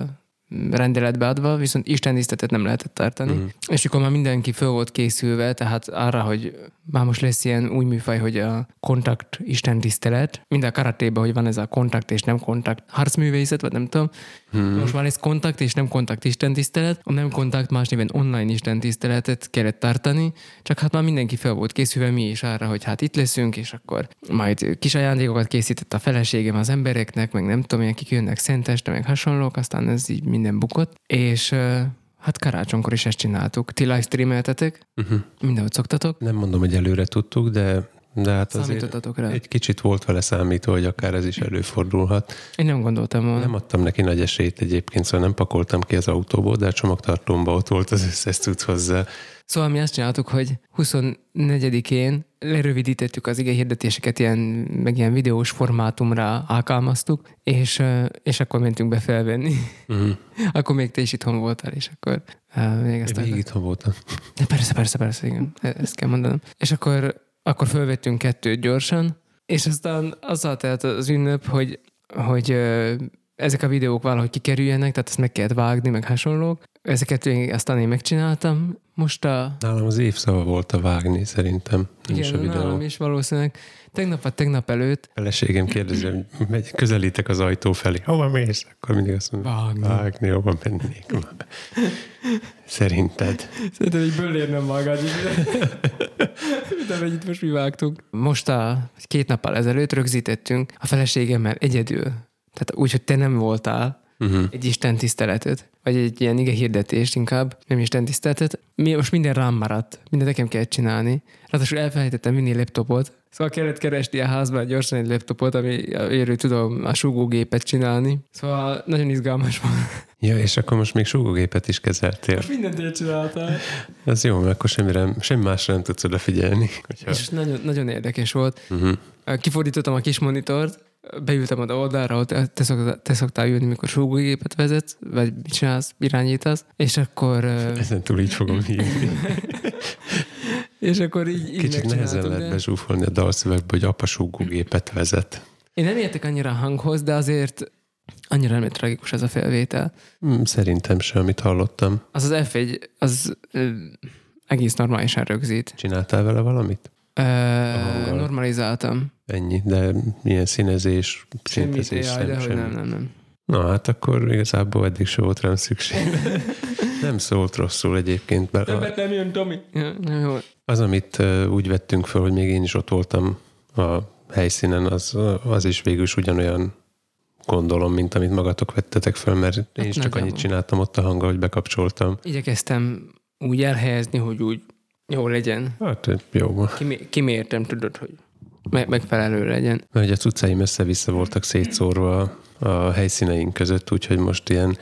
rendeletbe adva, viszont Isten tiszteletet nem lehetett tartani. Mm. És akkor már mindenki föl volt készülve, tehát arra, hogy már most lesz ilyen új műfaj, hogy a kontakt Isten tisztelet, minden a karatéban, hogy van ez a kontakt és nem kontakt harcművészet, vagy nem tudom. Mm. Most már ez kontakt és nem kontakt Isten tisztelet, a nem kontakt más néven online Isten tiszteletet kellett tartani, csak hát már mindenki fel volt készülve mi is arra, hogy hát itt leszünk, és akkor majd kis ajándékokat készített a feleségem az embereknek, meg nem tudom, kik jönnek szenteste, meg hasonlók, aztán ez így minden bukott, és hát karácsonykor is ezt csináltuk. Ti livestreameltetek, uh-huh. mindenhogy szoktatok. Nem mondom, hogy előre tudtuk, de de hát azért rá? egy kicsit volt vele számító, hogy akár ez is előfordulhat. Én nem gondoltam volna. Nem adtam neki nagy esélyt egyébként, szóval nem pakoltam ki az autóból, de a csomagtartómban ott volt az összes cucc hozzá. Szóval mi azt csináltuk, hogy 24-én lerövidítettük az ige hirdetéseket, ilyen, meg ilyen videós formátumra alkalmaztuk, és, és akkor mentünk be felvenni. Uh-huh. akkor még te is itthon voltál, és akkor uh, még azt Én még itthon voltam. De persze, persze, persze, igen, e, ezt kell mondanom. És akkor, akkor felvettünk kettőt gyorsan, és aztán azzal telt az ünnep, hogy, hogy ezek a videók valahogy kikerüljenek, tehát ezt meg kellett vágni, meg hasonlók. Ezeket én aztán én megcsináltam. Most a... Nálam az évszava volt a vágni, szerintem. Nem is a Igen, videó. nálam is valószínűleg. Tegnap vagy tegnap előtt Feleségem kérdezi, hogy megy, közelítek az ajtó felé. Hova mész? Akkor mindig azt mondom, Vágni. vágni hova mennék. Szerinted? Szerintem egy böllér nem vágás. De mennyit most mi vágtunk. Most a két nappal ezelőtt rögzítettünk a feleségemmel egyedül. Tehát úgy, hogy te nem voltál, Uh-huh. egy Isten tiszteletet, vagy egy ilyen ige hirdetést inkább, nem Isten tiszteletet. Mi most minden rám maradt, mindent nekem kell csinálni. Ráadásul elfelejtettem vinni laptopot, szóval kellett keresni a házban gyorsan egy laptopot, ami érő tudom a súgógépet csinálni. Szóval nagyon izgalmas volt. Ja, és akkor most még súgógépet is kezeltél. Most mindent én csináltál. Ez jó, mert akkor semmire, semmi másra nem tudsz odafigyelni. Hogyha... És nagyon, nagyon érdekes volt. Uh-huh. Kifordítottam a kis monitort, beültem oda oldalra, ahol te, szoktál, te szoktál ülni, mikor súgógépet vezetsz, vagy mit csinálsz, irányítasz, és akkor, Ezen túl így fogom hívni. és akkor így, így Kicsit nehezen lehet bezsúfolni a dalszövegbe, hogy apa súgógépet vezet. Én nem értek annyira a hanghoz, de azért annyira nem tragikus ez a felvétel. Hmm, Szerintem sem, amit hallottam. Az az F1, az egész normálisan rögzít. Csináltál vele valamit? Normalizáltam. Ennyi, de milyen színezés, szintezés, jaj, de sem, hogy nem, semmi. nem, nem. Na hát akkor igazából eddig se volt rám szükség. nem szólt rosszul egyébként. Bár a- nem jön, Tomi. Ja, nagyon jó. az, amit úgy vettünk föl, hogy még én is ott voltam a helyszínen, az, az is végül is ugyanolyan gondolom, mint amit magatok vettetek föl, mert én is csak annyit csináltam ott a hanggal, hogy bekapcsoltam. Igyekeztem úgy elhelyezni, hogy úgy jó legyen. Hát jó, Kimé- kimértem, tudod, hogy me- megfelelő legyen. mert ugye a cuccaim össze-vissza voltak szétszórva a helyszíneink között, úgyhogy most ilyen,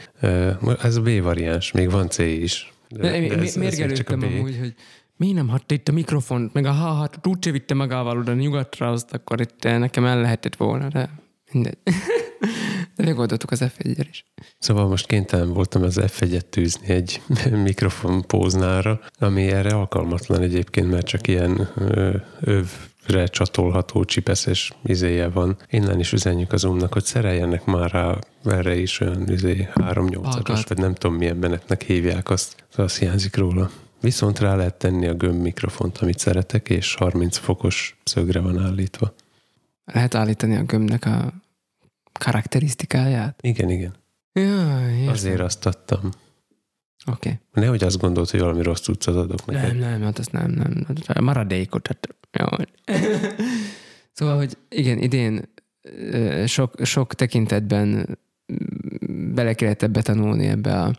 ez a B variáns, még van C is. De, de mi- ez- ez mérgelődtem B. amúgy, hogy mi nem hagyta itt a mikrofont, meg a ha-hat úgyse vitte magával oda nyugatra, azt akkor itt nekem el lehetett volna, de mindegy. De megoldottuk az f is. Szóval most kénytelen voltam az F1-et tűzni egy mikrofon póznára, ami erre alkalmatlan egyébként, mert csak ilyen ö, övre csatolható csipeszes izéje van. Innen is üzenjük az umnak, hogy szereljenek már rá erre is olyan izé 3-8-as, Alkat. vagy nem tudom milyen menetnek hívják azt, az hiányzik róla. Viszont rá lehet tenni a gömb mikrofont, amit szeretek, és 30 fokos szögre van állítva. Lehet állítani a gömbnek a karakterisztikáját? Igen, igen. Értem. Azért azt adtam. Oké. Okay. Nehogy azt gondolt, hogy valami rossz cuccot adok neked. Nem, nem, hát azt nem, nem. Hát Maradékot, hát jó. szóval, hogy igen, idén sok, sok tekintetben mm, bele kellett ebbe tanulni ebbe a,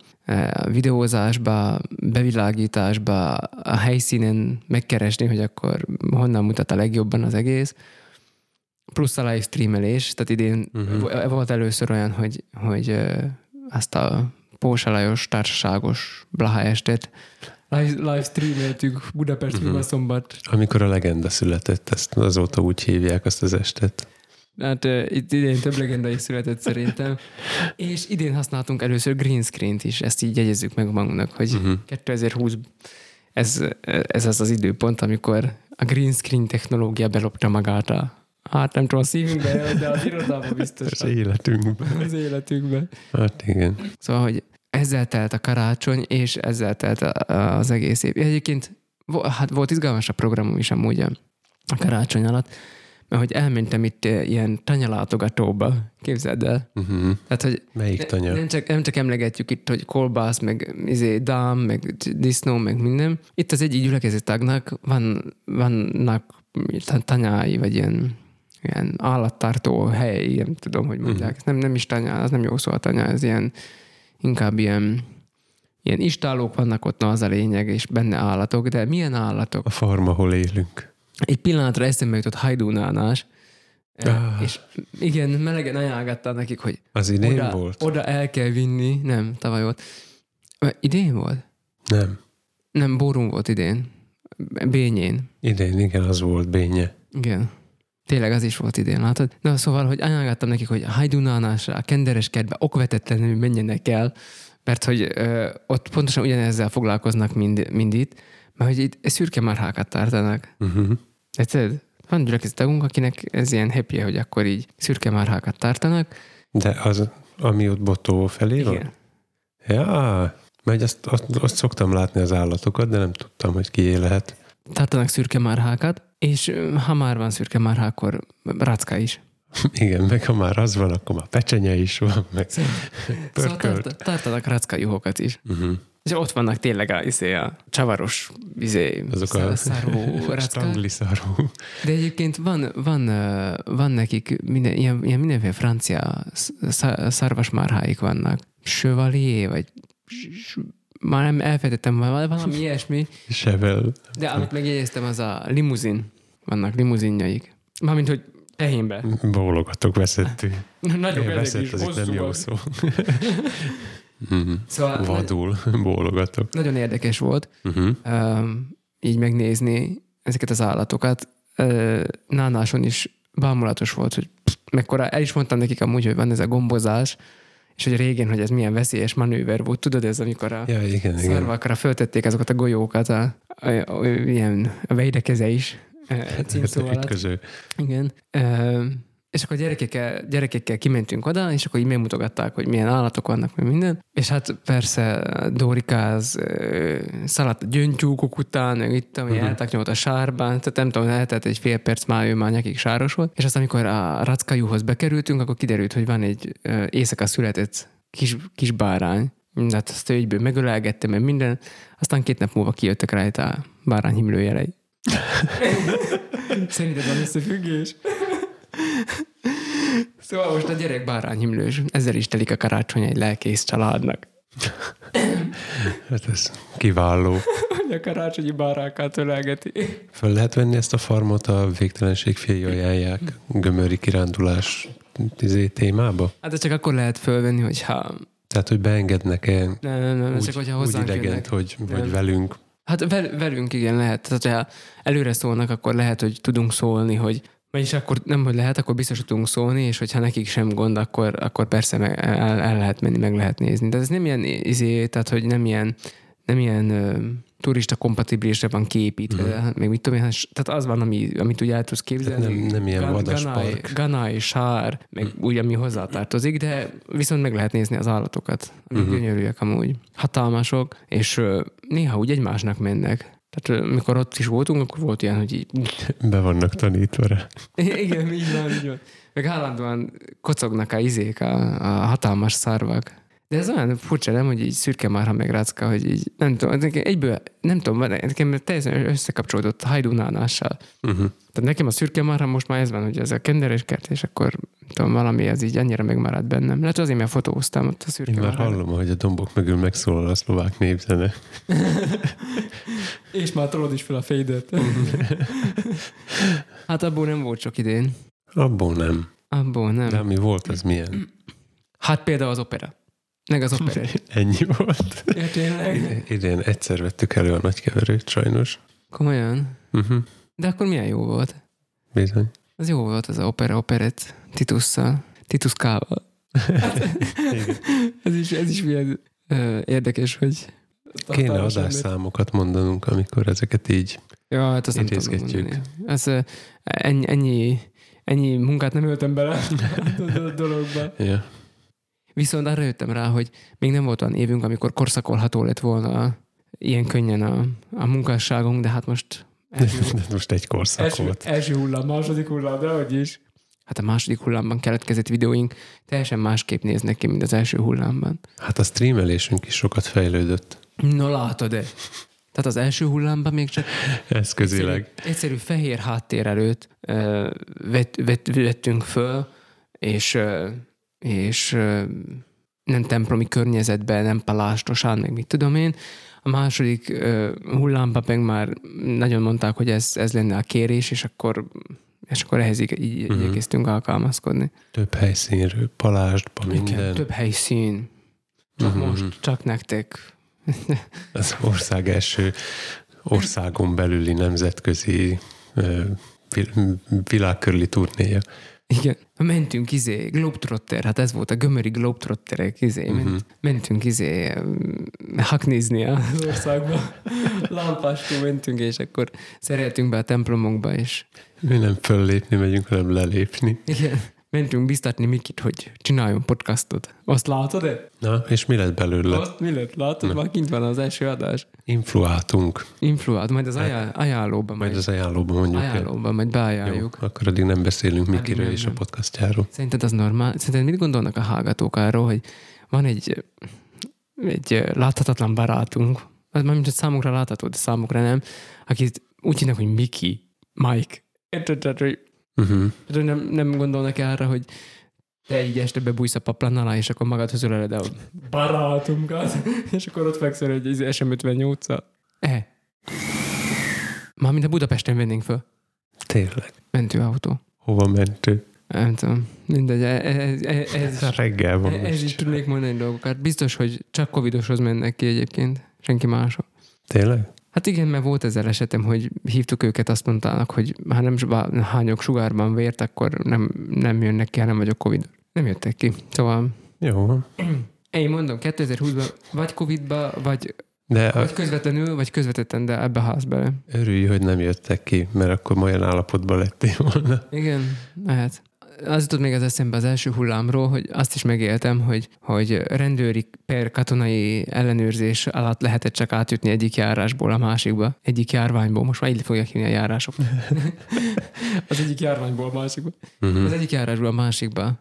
a videózásba, bevilágításba, a helyszínen megkeresni, hogy akkor honnan mutat a legjobban az egész. Plusz a live streamelés, tehát idén Mhm. uh-huh. volt először olyan, hogy, hogy azt a Pósa Lajos társaságos Blaha estet live, live streameltük Budapest Mhm. uh-huh. szombat. Amikor a legenda született, ezt azóta úgy hívják azt az estet. Hát uh, itt idén több legenda is született szerintem. És idén használtunk először green screen-t is, ezt így jegyezzük meg magunknak, hogy Mhm. uh-huh. 2020 ez, ez az az időpont, amikor a green screen technológia belopta magát a Hát nem tudom, a szívünkbe, de az irodában biztos. Az életünkben. Az életünkben. Hát igen. Szóval, hogy ezzel telt a karácsony, és ezzel telt az egész év. Egyébként hát volt izgalmas a programom is amúgy a karácsony alatt, mert hogy elmentem itt eh, ilyen tanyalátogatóba, képzeld el. Uh-huh. Tehát, hogy Melyik tanya? Nem csak, nem csak emlegetjük itt, hogy kolbász, meg izé, dám, meg disznó, meg minden. Itt az egyik gyülekezeti tagnak van, vannak ta- tanyái, vagy ilyen, ilyen állattartó hely, nem tudom, hogy mondják. Ez nem, nem is tanya, az nem jó szó a tanya, ez ilyen, inkább ilyen, ilyen istálók vannak ott, na az a lényeg, és benne állatok, de milyen állatok? A farm, ahol élünk. Egy pillanatra eszembe jutott hajdúnánás, Ah. és igen, melegen ajánlgattam nekik, hogy Az idén oda, volt? oda el kell vinni, nem, tavaly volt. Ö, Idén volt? Nem. Nem, Bórun volt idén. Bényén. Idén, igen, az volt bénye. Igen. Tényleg az is volt idén, látod? Na szóval, hogy ajánlgattam nekik, hogy a hajdunánásra, a kenderes kertbe okvetetlenül menjenek el, mert hogy ö, ott pontosan ugyanezzel foglalkoznak mind, mind itt, mert hogy itt szürke marhákat tartanak. Uh-huh. Érted? Van tagunk, akinek ez ilyen happy hogy akkor így szürke marhákat tartanak, De az, Ami ott Botó felé van? Igen. Ja, mert azt, azt, azt szoktam látni az állatokat, de nem tudtam, hogy kié lehet. Tartanak szürke marhákat, és ha már van szürke marha, akkor racka is. Igen, meg ha már az van, akkor már pecsenye is van, meg Szóval tart, tartanak racka juhokat is. Uh-huh. És ott vannak tényleg a, izé, a csavaros izé, Azok a szarvó stangli. De egyébként van, van, van nekik minden, ilyen, ilyen mindenféle francia sz- szarvasmárháik vannak. Chevalier, vagy már nem elfejtettem, val- valami ilyesmi, Sevel. de amit megjegyeztem, az a limuzin. Vannak limuzinjaik. Mármint, hogy tehénbe. Bólogatok veszettű. Nagyon Veszett, itt nem jó szó. Mhm. Szóval Vadul bólogatok. nagyon érdekes volt Uh-huh. így megnézni ezeket az állatokat. Uh, Nánáson is bámulatos volt, hogy pff, mekkora, el is mondtam nekik amúgy, hogy van ez a gombozás, és hogy régen, hogy ez milyen veszélyes manőver volt. Tudod, ez amikor a Ja, igen, szarvakra föltették azokat a golyókat, a, a, a, a ilyen a veidekeze is eh, címszó alatt. Ütköző. Igen. És akkor gyerekekkel, gyerekekkel kimentünk oda, és akkor így megmutogatták, hogy milyen állatok vannak, meg minden. És hát persze Dórikáz szaladt gyöngytyúkok után, meg itt, ami uh-huh. eltaknyolt a sárban, tehát nem tudom, lehetett egy fél perc már ő már nyakig sáros volt. És aztán, amikor a rackajuhoz bekerültünk, akkor kiderült, hogy van egy éjszaka született kis, kis bárány, Hát azt egyből megölelgettem, meg minden. Aztán két nap múlva kijöttek rajta a bárány himlőjelei. Szerinted van összefüggés? Szóval most a gyerek bárányhimlős. Ezzel is telik a karácsony egy lelkész családnak. Hát ez kiváló. Hogy a karácsonyi bárákat ölelgeti. Föl lehet venni ezt a farmot a végtelenség fiai ajánlják gömöri kirándulás izé, témába? Hát de csak akkor lehet fölvenni, hogyha... Tehát, hogy beengednek-e Nem, nem, nem, úgy, csak hogyha úgy idegent, jönnek. hogy, Nem. hogy velünk. Hát vel, velünk igen lehet. Tehát, hogyha előre szólnak, akkor lehet, hogy tudunk szólni, hogy vagyis akkor nem, hogy lehet, akkor biztos, hogy tudunk szólni, és hogyha nekik sem gond, akkor, akkor persze meg, el, el, lehet menni, meg lehet nézni. De ez nem ilyen izé, tehát hogy nem ilyen, nem ilyen ö, turista kompatibilisre van kiépítve, uh-huh. még mit tudom én, hát, tehát az van, ami, amit úgy el tudsz képzelni. Tehát nem- nem ilyen Gan- vadas ganai, park. ganai, sár, meg úgy, ami hozzátartozik, de viszont meg lehet nézni az állatokat, amik uh-huh. gyönyörűek amúgy. Hatalmasok, és ö, néha úgy egymásnak mennek. Tehát mikor ott is voltunk, akkor volt ilyen, hogy így Be vannak tanítva rá. igen, így van, így van. Meg állandóan kocognak a izék, a, a hatalmas szarvak. De ez olyan furcsa, nem, hogy így szürke marha meg rácka, hogy így nem tudom, egyből, nem tudom, nekem teljesen összekapcsolódott hajdunánással. Uh-huh. Tehát nekem a szürke marha most már ez van, hogy ez a kenderes kert, és akkor tudom, valami ez így annyira megmaradt bennem. Lehet azért, mert fotóztam ott a szürke Én már marhára. hallom, hogy a dombok mögül megszólal a szlovák népzene. És már tolod is fel a fédet. hát abból nem volt sok idén. Abból nem. Abból nem. De ami volt, az milyen? Hát például az opera. Meg az opera. Ennyi volt. ja, tényleg? Idén egyszer vettük elő a nagykeverőt, sajnos. Komolyan? Uh-huh. De akkor milyen jó volt? Bizony. Az jó volt az a opera operett Titusszal. Titus Kával. Igen. ez is, ez is milyen ö, érdekes, hogy Kéne adásszámokat mondanunk, amikor ezeket így Ja, hát azt nem tudom Idézgetjük. Ez, ennyi, ennyi, ennyi munkát nem öltem bele a dologba. Ja. Viszont arra jöttem rá, hogy még nem volt olyan évünk, amikor korszakolható lett volna ilyen könnyen a, a munkásságunk, de hát most első, De most egy korszak első, volt. első hullám, második hullám, de hogy is. Hát a második hullámban keletkezett videóink teljesen másképp néznek ki, mint az első hullámban. Hát a streamelésünk is sokat fejlődött. No látod-e? Tehát az első hullámban még csak Eszközileg. egyszerű, egyszerű fehér háttér előtt uh, vett, vett, vettünk föl, és, és nem templomi környezetben, nem palástosan, meg mit tudom én. A második uh, hullámban meg már nagyon mondták, hogy ez, ez lenne a kérés, és akkor, és akkor ehhez így, így uh-huh. igyekeztünk alkalmazkodni. Több helyszínről, palástba, minden. több helyszín. Csak Mhm. most, csak nektek. Az ország első országon belüli nemzetközi világkörüli turnéja. Igen. Mentünk izé, Globetrotter, hát ez volt a gömöri Globetrotterek, izé, uh-huh. ment, mentünk izé um, haknizni az országba. Lámpástól mentünk, és akkor szereltünk be a templomokba, és Mi nem föllépni megyünk, hanem lelépni. igen, mentünk biztatni Mikit, hogy csináljon podcastot. Azt látod-e? Na, és mi lett belőle? Azt mi lett? Látod? Már kint van az első adás. Influáltunk. Influált, majd az ajánl- ajánlóban. Majd Majd az ajánlóban mondjuk ajánlóban, majd Jó, beajánljuk. akkor addig nem beszélünk Mikiről nem, és a nem. podcastjáról. Szerinted az normál? Szerinted mit gondolnak a hallgatók arról, hogy van egy, egy láthatatlan barátunk, az már mint hogy számunkra látható, de számukra nem, akit úgy hívnak, hogy Miki, Mike. Érted? Tehát, hogy Uh-huh. Tehát nem, nem gondolnak arra, hogy te így este bebújsz a paplan alá, és akkor magadhoz öleled a barátunkat, és akkor ott fekszel egy izé SM58-szal. E. Már mint a Budapesten vennénk föl. Tényleg. Mentőautó. Hova mentő? Nem tudom. Mindegy, e- e- e- ez, Ez reggel van. ez, ez is tudnék mondani dolgokat. Biztos, hogy csak covidoshoz mennek ki egyébként. Senki máshoz. Tényleg? Hát igen, mert volt ezzel esetem, hogy hívtuk őket, azt mondtának, hogy ha nem suba- hányok sugárban vért, akkor nem, nem jönnek ki, hanem vagyok covid. Nem jöttek ki. Szóval Jó én mondom, 2020-ban vagy Covid-ba, vagy, De a, vagy közvetlenül, vagy közvetetten, de ebbe a ház bele. örülj, hogy nem jöttek ki, mert akkor olyan állapotban lettél volna. Igen, lehet. Az jutott még az eszembe az első hullámról, hogy azt is megéltem, hogy, hogy rendőri per katonai ellenőrzés alatt lehetett csak átjutni egyik járásból a másikba. Egyik járványból. Most már így fogják hívni a járások. az egyik járványból a másikba. Uh-huh. Az egyik járásból a másikba.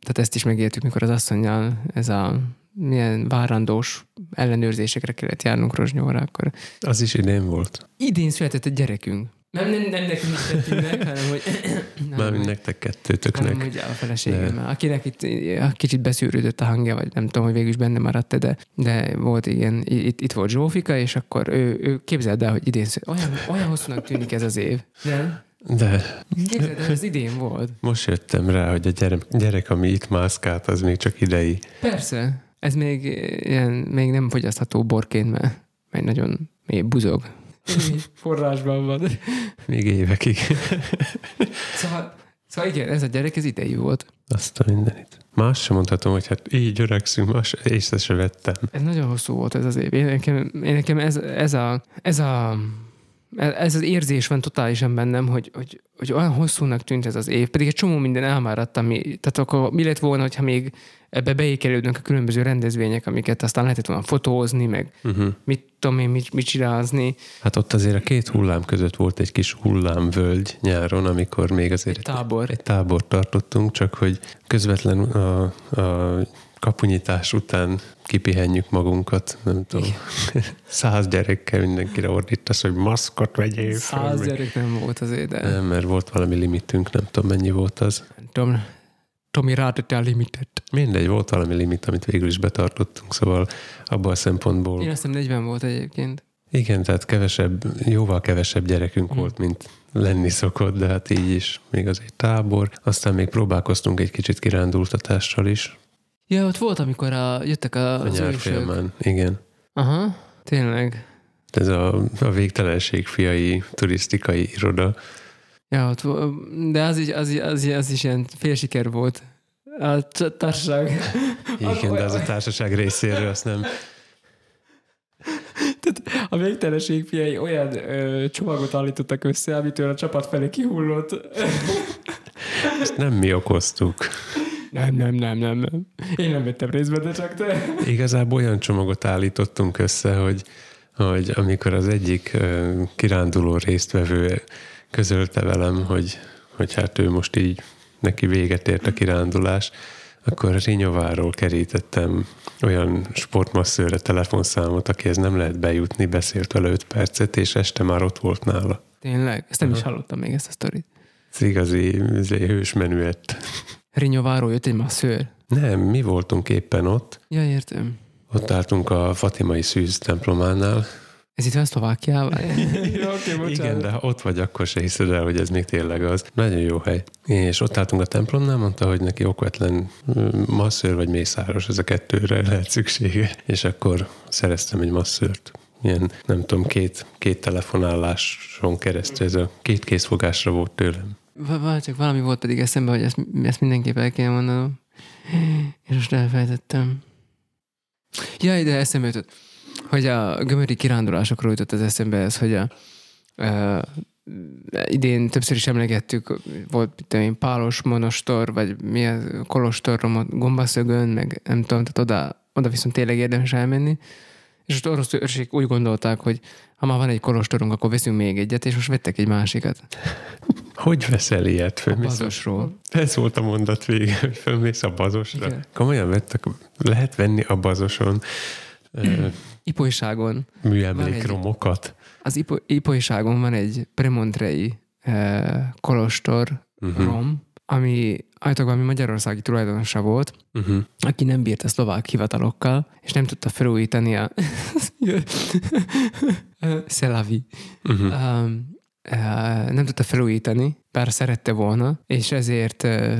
Tehát ezt is megéltük, mikor az asszonynal ez a milyen várandós ellenőrzésekre kellett járnunk Rozsnyóra, akkor Az is idén volt. idén született egy gyerekünk. Nem, nem, nem nekünk is tettünk meg, hanem hogy... nem, Mármint nektek kettőtöknek. hogy a feleségemmel, akinek itt kicsit beszűrődött a hangja, vagy nem tudom, hogy végül is benne maradt de, de volt igen, itt, itt volt Zsófika, és akkor ő, ő képzeld el, hogy idén olyan, olyan hosszúnak tűnik ez az év. Nem? De Képzeld el, ez idén volt. most jöttem rá, hogy a gyerek, gyerek ami itt mászkált, az még csak idei. Persze, ez még, ilyen, még nem fogyasztható borként, mert, mert nagyon mély buzog. Forrásban van. Még évekig. Szóval, szóval igen, ez a gyerek, ez idejű volt. Azt a mindenit. Más sem mondhatom, hogy hát így öregszünk, más észre se vettem. Ez nagyon hosszú volt ez az év. Én nekem, én nekem ez, ez, a, ez a ez az érzés van totálisan bennem, hogy, hogy, hogy olyan hosszúnak tűnt ez az év, pedig egy csomó minden elmáradt, ami, tehát akkor mi lett volna, hogyha még ebbe beékelődnek a különböző rendezvények, amiket aztán lehetett volna fotózni, meg Uh-huh. mit tudom én, mit, mit csinázni. Hát ott azért a két hullám között volt egy kis hullámvölgy nyáron, amikor még azért Egy tábor. egy tábort tartottunk, csak hogy közvetlen a, a kapunyítás után kipihenjük magunkat, nem tudom, száz gyerekkel mindenkire ordítasz, hogy maszkot vegyél fel, Száz meg- gyerek nem volt azért, de Nem, mert volt valami limitünk, nem tudom mennyi volt az. nem tudom, Tommy Radet a limited. Mindegy, volt valami limit, amit végül is betartottunk, szóval abban a szempontból... Én azt hiszem 40 volt egyébként. Igen, tehát kevesebb, jóval kevesebb gyerekünk Mhm. volt, mint lenni szokott, de hát így is, még az egy tábor. Aztán még próbálkoztunk egy kicsit kirándultatással is, Ja, ott volt, amikor a, jöttek a, a az nyár ősök. folyamán. Igen. Aha, tényleg. Ez a, a végtelenség fiai turisztikai iroda. Ja, ott, de az is, az, is- az, is- az is ilyen félsiker volt. A társaság. Igen, de az a társaság részéről azt nem... Tehát a végtelenség fiai olyan ö, csomagot állítottak össze, amitől a csapat felé kihullott. Ezt nem mi okoztuk. Nem, nem, nem, nem, nem. Én nem vettem részt benne, csak te. Igazából olyan csomagot állítottunk össze, hogy, hogy amikor az egyik kiránduló résztvevő közölte velem, hogy, hogy hát ő most így neki véget ért a kirándulás, akkor Rinyováról kerítettem olyan sportmasszőre telefonszámot, akihez nem lehet bejutni, beszélt vele 5 percet, és este már ott volt nála. Tényleg? Ezt nem is hallottam még ezt a sztorit. Ez igazi ez egy hős menüett. Rinyováról jött egy masszőr. Nem, mi voltunk éppen ott. Ja, értem. Ott álltunk a Fatimai Szűz templománál, Ez itt van Szlovákiában? ja, oké, Igen, de ha ott vagy, akkor se hiszed el, hogy ez még tényleg az. Nagyon jó hely. És ott álltunk a templomnál, mondta, hogy neki okvetlen masszőr vagy mészáros, ez a kettőre lehet szüksége. És akkor szereztem egy masszőrt. Ilyen, nem tudom, két, két telefonáláson keresztül, ez a két készfogásra volt tőlem. Va- va- csak valami volt pedig eszembe, hogy ezt, ezt mindenképp el kéne mondanom. És most elfelejtettem. Jaj, de eszembe jutott, hogy a gömöri kirándulásokról jutott az eszembe ez, hogy a, a idén többször is emlegettük, volt én, Pálos monostor, vagy mi az, Kolostor, Gombaszögön, meg nem tudom, tehát oda, oda viszont tényleg érdemes elmenni. És most orosz őrség úgy gondolták, hogy ha már van egy kolostorunk, akkor veszünk még egyet, és most vettek egy másikat. Hogy veszel ilyet? A bazosról. Ez volt a mondat vége, hogy fölmész a bazosra. Igen. Komolyan vettek, lehet venni a bazoson Ipolyságon. műemlékromokat. Az Ipo, Ipolyságon van egy Premontrei eh, kolostor Mhm. rom, ami állítólag valami magyarországi tulajdonosa volt, Uh-huh. aki nem bírt a szlovák hivatalokkal, és nem tudta felújítani a Szelavi. Uh-huh. Um, uh, nem tudta felújítani, bár szerette volna, és ezért uh,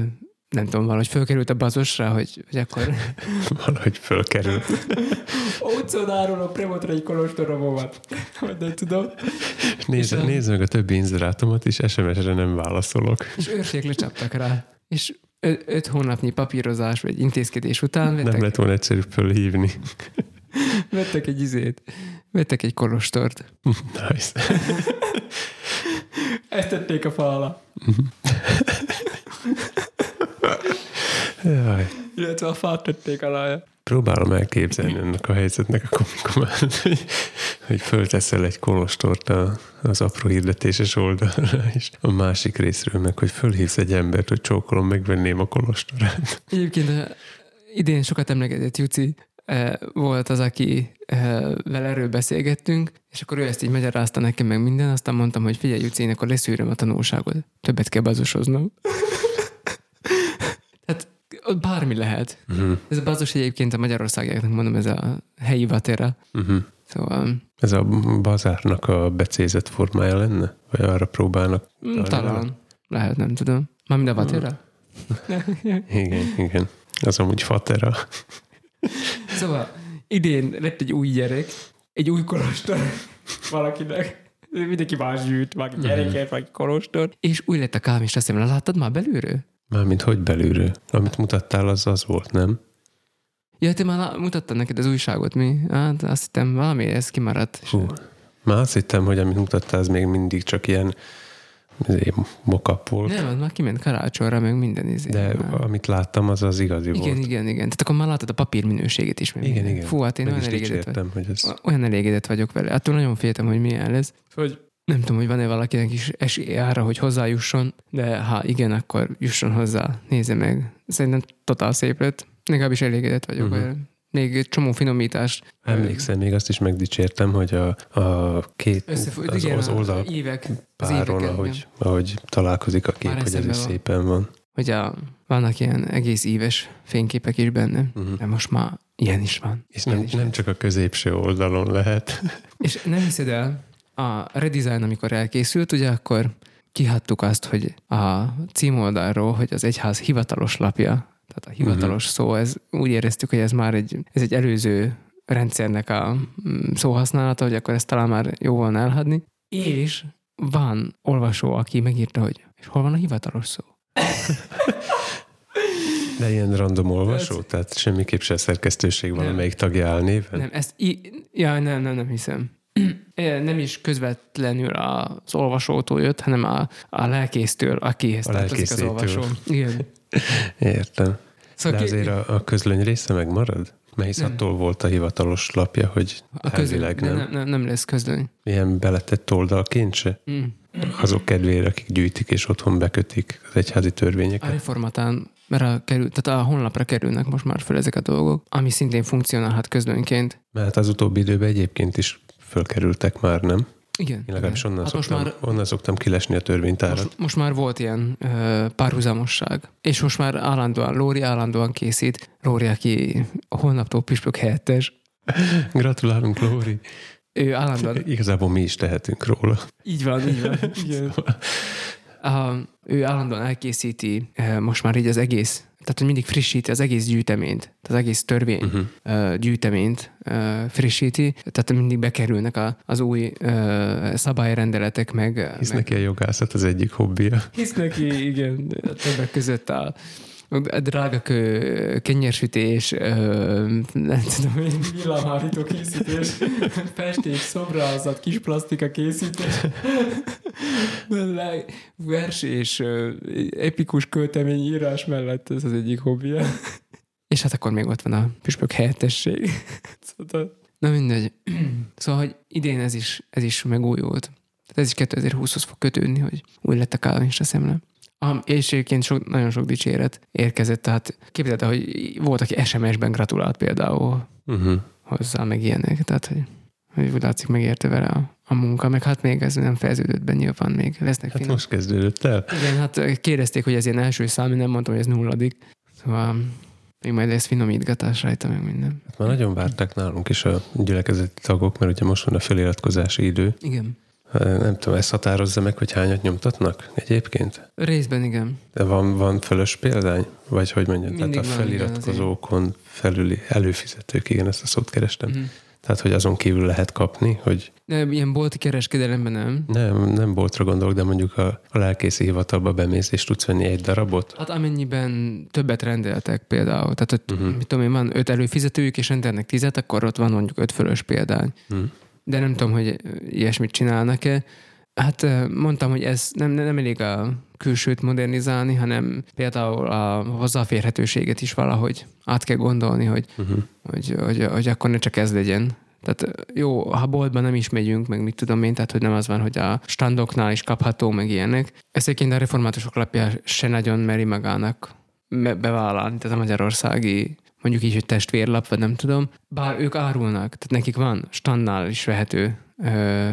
nem tudom, valahogy fölkerült a bazosra, hogy, hogy akkor Valahogy fölkerül. Óconáról a Premotrei kolostoromomat. Vagy nem tudom. Nézd, És a- nézd meg a többi inzerátomat is, SMS-re nem válaszolok. És őrségek lecsaptak rá. És ö- öt hónapnyi papírozás vagy intézkedés után vettek, Nem lett volna egyszerűbb fölhívni. vettek egy izét, vettek egy kolostort. Nice. Ezt tették a falra. Jaj. Illetve a fát tették alá. Próbálom elképzelni ennek a helyzetnek a komikumát, hogy, hogy fölteszel egy kolostort a, az apró hirdetéses oldalra, és a másik részről meg, hogy fölhívsz egy embert, hogy csókolom, megvenném a kolostorát. Egyébként a idén sokat emlegetett Juci eh, volt az, aki eh, vele erről beszélgettünk, és akkor ő ezt így magyarázta nekem meg minden, aztán mondtam, hogy figyelj Juci, én akkor leszűröm a tanulságot. Többet kell bazosoznom. Bármi lehet. Uh-huh. Ez a bazos egyébként a Magyarországiaknak mondom, ez a helyi vatera. Uh-huh. Szóval Ez a bazárnak a becézett formája lenne? Vagy arra próbálnak? mm, talán. Lehet, nem tudom. Mármint a vatera? Igen, igen. Az amúgy fatera. Szóval idén lett egy új gyerek, egy új kolostor valakinek. Mindenki más gyűjt, valaki gyereket, valaki kolostor. És új lett a kámis, azt hiszem, láttad már belülről? Mármint hogy belülről. Amit mutattál, az az volt, nem? Ja, te már lá- mutattad neked az újságot, mi? Hát azt hittem, valami ez kimaradt. Hú. Már azt hittem, hogy amit mutattál, az még mindig csak ilyen izé, mokap volt. Nem, az már kiment karácsonyra, meg minden izé. De Már. amit láttam, az az igazi igen, volt. igen, igen. Tehát akkor már láttad a papír minőségét is. meg Igen, minden. igen. Fú, hát én Meg olyan elégedett, vagy- hogy ez... olyan elégedett vagyok vele. Attól nagyon féltem, hogy milyen lesz. Hogy nem tudom, hogy van-e valakinek is esélye arra, hogy hozzájusson, de ha igen, akkor jusson hozzá, nézze meg. Szerintem totál szép lett. Legalábbis elégedett vagyok Mhm. uh-huh. vele. Még csomó finomítást. Emlékszem, még azt is megdicsértem, hogy a, a két, Összefut, az, igen, az oldal évek, az páron, éveken, ahogy, igen. ahogy találkozik a kép, Már hogy ez is szépen van. Hogy a, vannak ilyen egész éves fényképek is benne, Mhm. de most már ilyen is van. És Ilyen nem, is nem csak a középső oldalon lehet. És nem hiszed el, a redesign, amikor elkészült, ugye akkor kihattuk azt, hogy a címoldalról, hogy az egyház hivatalos lapja, tehát a hivatalos uh-huh. szó, ez úgy éreztük, hogy ez már egy, ez egy előző rendszernek a mm, szóhasználata, hogy akkor ezt talán már jó volna elhagyni. És van olvasó, aki megírta, hogy és hol van a hivatalos szó? De ilyen random olvasó, tehát semmiképp se szerkesztőség valamelyik tagja áll néven. Nem, ezt í- ja, nem, nem, nem hiszem. Nem is közvetlenül az olvasótól jött, hanem a, a lelkésztől, akihez A tartozik az olvasó. Igen. Értem. Szóval De azért a, a közlöny része megmarad? Mert hisz Nem. attól volt a hivatalos lapja, hogy a elvileg nem. nem. Nem, lesz közlöny. Ilyen beletett oldalként se? Mm. Azok kedvére, akik gyűjtik és otthon bekötik az egyházi A törvényeket. reformatán, mert a, kerül, tehát a honlapra kerülnek most már föl ezek a dolgok, ami szintén funkcionálhat közlönyként. Mert az utóbbi időben egyébként is fölkerültek már, nem? Igen. Én legalábbis igen. onnan, Hát szoktam, már onnan szoktam kilesni a törvénytárat. Most, most már volt ilyen ö, párhuzamosság. És most már állandóan, Lóri állandóan készít. Lóri, aki holnaptól püspök helyettes, Gratulálunk, Lóri. ő állandóan... Igazából mi is tehetünk róla. Így van, így van. Igen. A, ő állandóan elkészíti ö, most már így az egész, tehát hogy mindig frissíti az egész gyűjteményt, az egész törvény Uh-huh. ö, gyűjteményt ö, frissíti, tehát mindig bekerülnek a, az új ö, szabályrendeletek, meg... Hisz meg neki a jogászat az egyik hobbija. Hisz neki, igen, többek között A drága kő, kenyérsütés, nem tudom én, villámhárító készítés, festék, szobrázat, kis plastika készítés, vers és epikus költemény írás mellett ez az egyik hobbija. És hát akkor még ott van a püspök helyettesség. Szóval- Na mindegy. Szóval, hogy idén ez is, ez is megújult. Tehát ez is 2020-hoz fog kötődni, hogy új lett a Calvinista szemle. Ah, és egyébként sok, nagyon sok dicséret érkezett, tehát képzeld el, hogy volt, aki SMS-ben gratulált például Uh-huh. hozzá, meg ilyenek, tehát hogy, hogy úgy látszik megérte vele a, a munka, meg hát még ez nem fejeződött be nyilván még, lesznek Hát finom. most kezdődött el. Igen, hát kérdezték, hogy ez ilyen első szám, én nem mondtam, hogy ez nulladik, szóval még majd lesz finomítgatás rajta, meg minden. Hát már nagyon várták nálunk is a gyülekezeti tagok, mert ugye most van a feliratkozási idő. Igen. Nem tudom, ezt határozza meg, hogy hányat nyomtatnak egyébként? Részben igen. De van, van fölös példány? Vagy hogy mondjam, tehát Mindig a van, igen, feliratkozókon felüli előfizetők, igen, ezt a szót kerestem. Mhm. Tehát, hogy azon kívül lehet kapni, hogy De ilyen bolti kereskedelemben nem. nem, nem boltra gondolok, de mondjuk a, a lelkészi hivatalba bemész, és tudsz venni egy darabot. Hát amennyiben többet rendeltek például, tehát ott, Mhm. uh-huh. mit tudom én, van öt előfizetőjük, és rendelnek tizet, akkor ott van mondjuk öt fölös példány. Hm. De nem tudom, hogy ilyesmit csinálnak-e. Hát mondtam, hogy ez nem, nem elég a külsőt modernizálni, hanem például a hozzáférhetőséget is valahogy át kell gondolni, hogy, Uh-huh. hogy, hogy, hogy akkor ne csak ez legyen. Tehát jó, ha boltban nem is megyünk, meg mit tudom én, tehát hogy nem az van, hogy a standoknál is kapható, meg ilyenek. Ezt egyébként a reformátusok lapja se nagyon meri magának be- bevállalni, tehát a magyarországi mondjuk így, hogy testvérlap, vagy nem tudom. Bár ők árulnak, tehát nekik van standnál is vehető ö,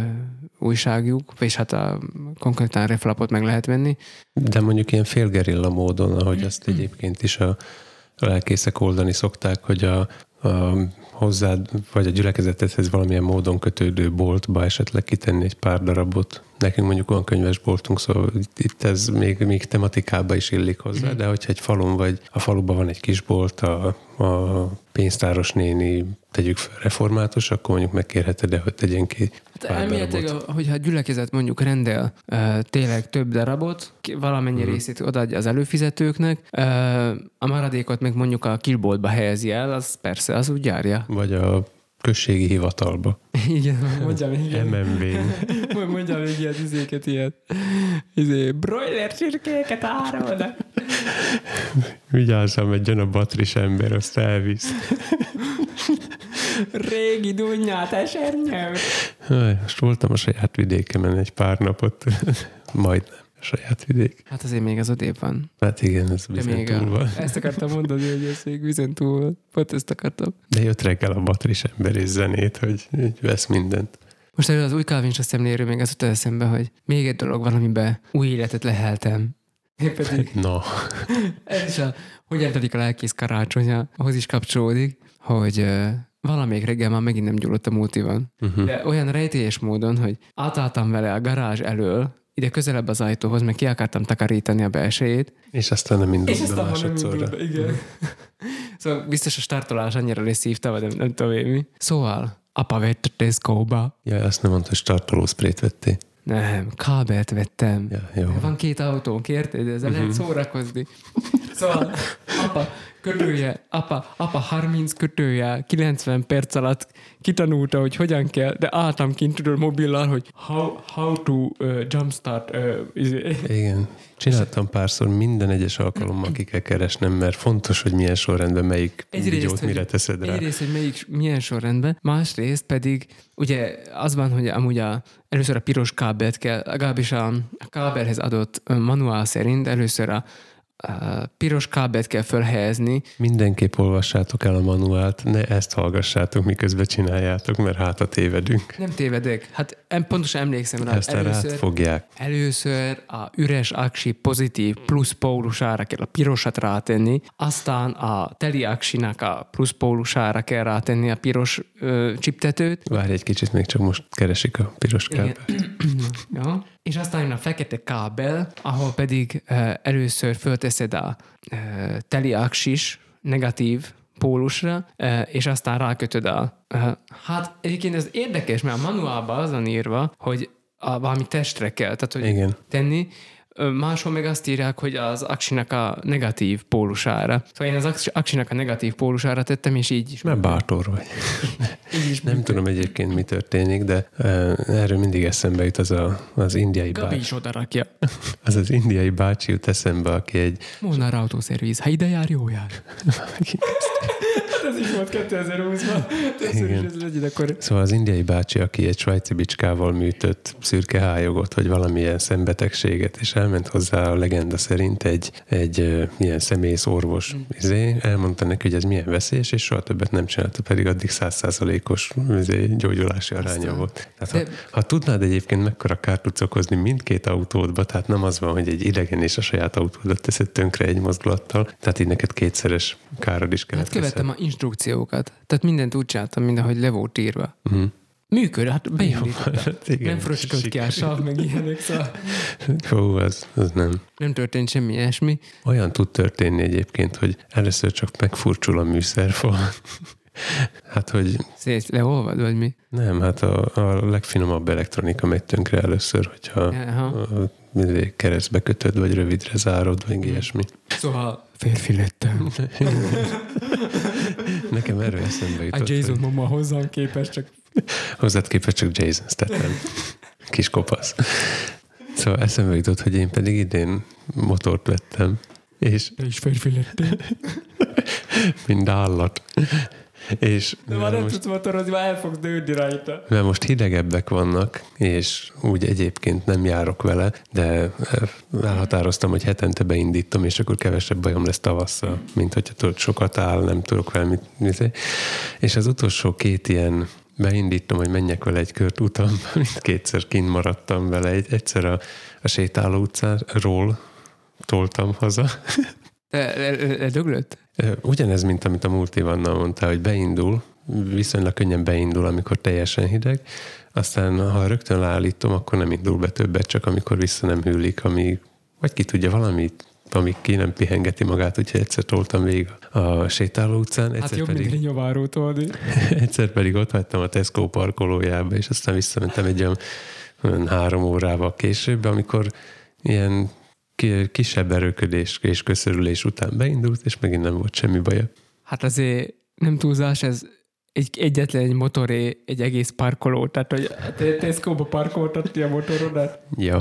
újságjuk, és hát a konkrétan reflapot meg lehet venni. De mondjuk ilyen félgerilla módon, ahogy azt egyébként is a lelkészek oldani szokták, hogy a, a hozzád, vagy a gyülekezetedhez valamilyen módon kötődő boltba esetleg kitenni egy pár darabot. Nekünk mondjuk van könyvesboltunk, szóval itt- ez még, még tematikába is illik hozzá, de hogyha egy falun vagy a faluban van egy kis bolt, a, a pénztáros néni tegyük fel református, akkor mondjuk megkérheted el, hogy tegyen ki Hát elméletileg, hogyha a gyülekezet mondjuk rendel uh, tényleg több darabot, valamennyi Mhm. uh-huh. részét odaadja az előfizetőknek, uh, a maradékot meg mondjuk a kilboltba helyezi el, az persze, az úgy járja. Vagy a községi hivatalba. Igen, mondjam még ilyen, MMV-n. mondjam még ilyen izéket, ilyet. Izé, broiler csirkéket árulnak. Vigyázzam, egy jön a batris ember, azt elvisz. Régi dunnyát, esernyő. Most voltam a saját vidékemen egy pár napot, majdnem saját vidék. Hát azért még az odébb van. Hát igen, ez bizony túl van. ezt akartam mondani, hogy ez még vizen túl van. Pont ezt akartam. De jött reggel a batris ember és zenét, hogy így vesz mindent. Most erről az új Calvinista szemléről még az jutott eszembe, hogy még egy dolog van, amiben új életet leheltem. Én pedig Na, ez is a hogyan telik a lelkész karácsonya, ahhoz is kapcsolódik, hogy valamelyik reggel már megint nem gyulladt a multivan. uh-huh. De olyan rejtélyes módon, hogy átálltam vele a garázs elől, ide közelebb az ajtóhoz, meg ki akartam takarítani a belsejét, és aztán nem indult és be aztán nem másodszorra. indult be, igen. szóval biztos a startolás annyira leszívta, vagy nem, nem tudom én mi. Szóval, apa vett a Tesco-ba. Ja, azt nem mondta, hogy startolószprét vettél. Nem, kábelt vettem. Ja, jó. Van két autónk, érted? Ezzel lehet szórakozni. Szóval, apa, kötője, apa, apa 30 kötője, 90 perc alatt kitanulta, hogy hogyan kell, de álltam kint tudod mobillal, hogy how, how to uh, jumpstart uh. Igen. Csináltam párszor minden egyes alkalommal ki kell keresnem, mert fontos, hogy milyen sorrendben melyik videót mire teszed rá. egyrészt, hogy melyik, milyen sorrendben, másrészt pedig ugye az van, hogy amúgy a, először a piros kábelt kell, legalábbis a, a kábelhez adott manuál szerint először a piros kábelt kell felhelyezni, Mindenképp olvassátok el a manuált, ne ezt hallgassátok, miközben csináljátok, mert hát a tévedünk. Nem tévedek. Hát em, pontosan emlékszem rá. Ezt rád fogják. először a üres aksi pozitív plusz pólusára kell a pirosat rátenni, aztán a teli aksinak a plusz pólusára kell rátenni a piros ö, csiptetőt, Várj egy kicsit, még csak most keresik a piros kábelt. ja. És aztán jön a fekete kábel, ahol pedig először fölteszed a ö, teli aksis negatív pólusra, és aztán rákötöd a... Hát egyébként ez érdekes, mert a manuálban az van írva, hogy a, valami testre kell, tehát hogy Igen. tenni. Máshol meg azt írják, hogy az aksinak a negatív pólusára. Szóval én az aks- aksinak a negatív pólusára tettem, és így is. Mert bátor vagy. Így is Nem tudom egyébként, mi történik, de uh, erről mindig eszembe jut az a, az indiai Gabi bácsi. is oda rakja. Az az indiai bácsi jut eszembe, aki egy... Molnár autószerviz. Ha ide jár, jó jár. ez is volt 2020-ban. Többször is ez legyen, akkor... Szóval az indiai bácsi, aki egy svájci bicskával műtött szürke hályogot, vagy valamilyen szembetegséget, és elment hozzá a legenda szerint egy, egy ilyen személysz orvos, izé, elmondta neki, hogy ez milyen veszélyes, és soha többet nem csinálta, pedig addig százszázalékos izé, gyógyulási aránya Aztán. volt. Tehát ha, ha tudnád egyébként mekkora kárt tudsz okozni mindkét autódba, tehát nem az van, hogy egy idegen és a saját autódat teszed tönkre egy mozdulattal, tehát így neked kétszeres károd is Hát keletkezhet. követtem a instrukciókat. Tehát mindent úgy csináltam, mindenhogy le volt írva. Mhm. Működött, hát beindítottam. Hát Nem fröcskölt ki a sav, meg ilyenek, szóval Hú, az, az nem. nem történt semmi ilyesmi. Olyan tud történni egyébként, hogy először csak megfurcsul a műszerfal. Hát, hogy Szét leolvad, vagy mi? nem, hát a, a legfinomabb elektronika megy tönkre először, hogyha Aha. a, mindig keresztbe kötöd, vagy rövidre zárod, vagy ilyesmi. Szóval férfi lettem. Nekem erről eszembe A jutott, Jason hogy mama hozzám képest csak hozzád képest csak Jason Statham. Kis kopasz. Szóval eszembe jutott, hogy én pedig idén motort vettem, és te is férfi lettél. mind állat. És De már nem tudsz motorozni, már el fogsz dőlni rajta. Mert most hidegebbek vannak, és úgy egyébként nem járok vele, de elhatároztam, hogy hetente beindítom, és akkor kevesebb bajom lesz tavasszal, mint hogyha tudod, sokat áll, nem tudok vele mit nézni. És az utolsó két ilyen beindítom, hogy menjek vele egy kört utam, mint kétszer kint maradtam vele, egy, egyszer a, a sétáló utcáról toltam haza. Te le- le- ledöglött? Ugyanez, mint amit a múlt Ivannal mondta, hogy beindul, viszonylag könnyen beindul, amikor teljesen hideg, aztán ha rögtön leállítom, akkor nem indul be többet, csak amikor vissza nem hűlik, ami, vagy ki tudja valamit, amíg ki nem pihengeti magát, úgyhogy egyszer toltam végig a sétáló utcán, Hát egyszer, jobb, mint pedig, egy nyomárót tolni. egyszer pedig ott hagytam a Tesco parkolójába, és aztán visszamentem egy olyan, olyan három órával később, amikor ilyen kisebb erőködés és köszörülés után beindult, és megint nem volt semmi baja. Hát azért nem túlzás, ez egy, egyetlen egy motoré, egy egész parkoló. Tehát, hogy te Tesco-ba parkoltad ki a motorodat. Ja.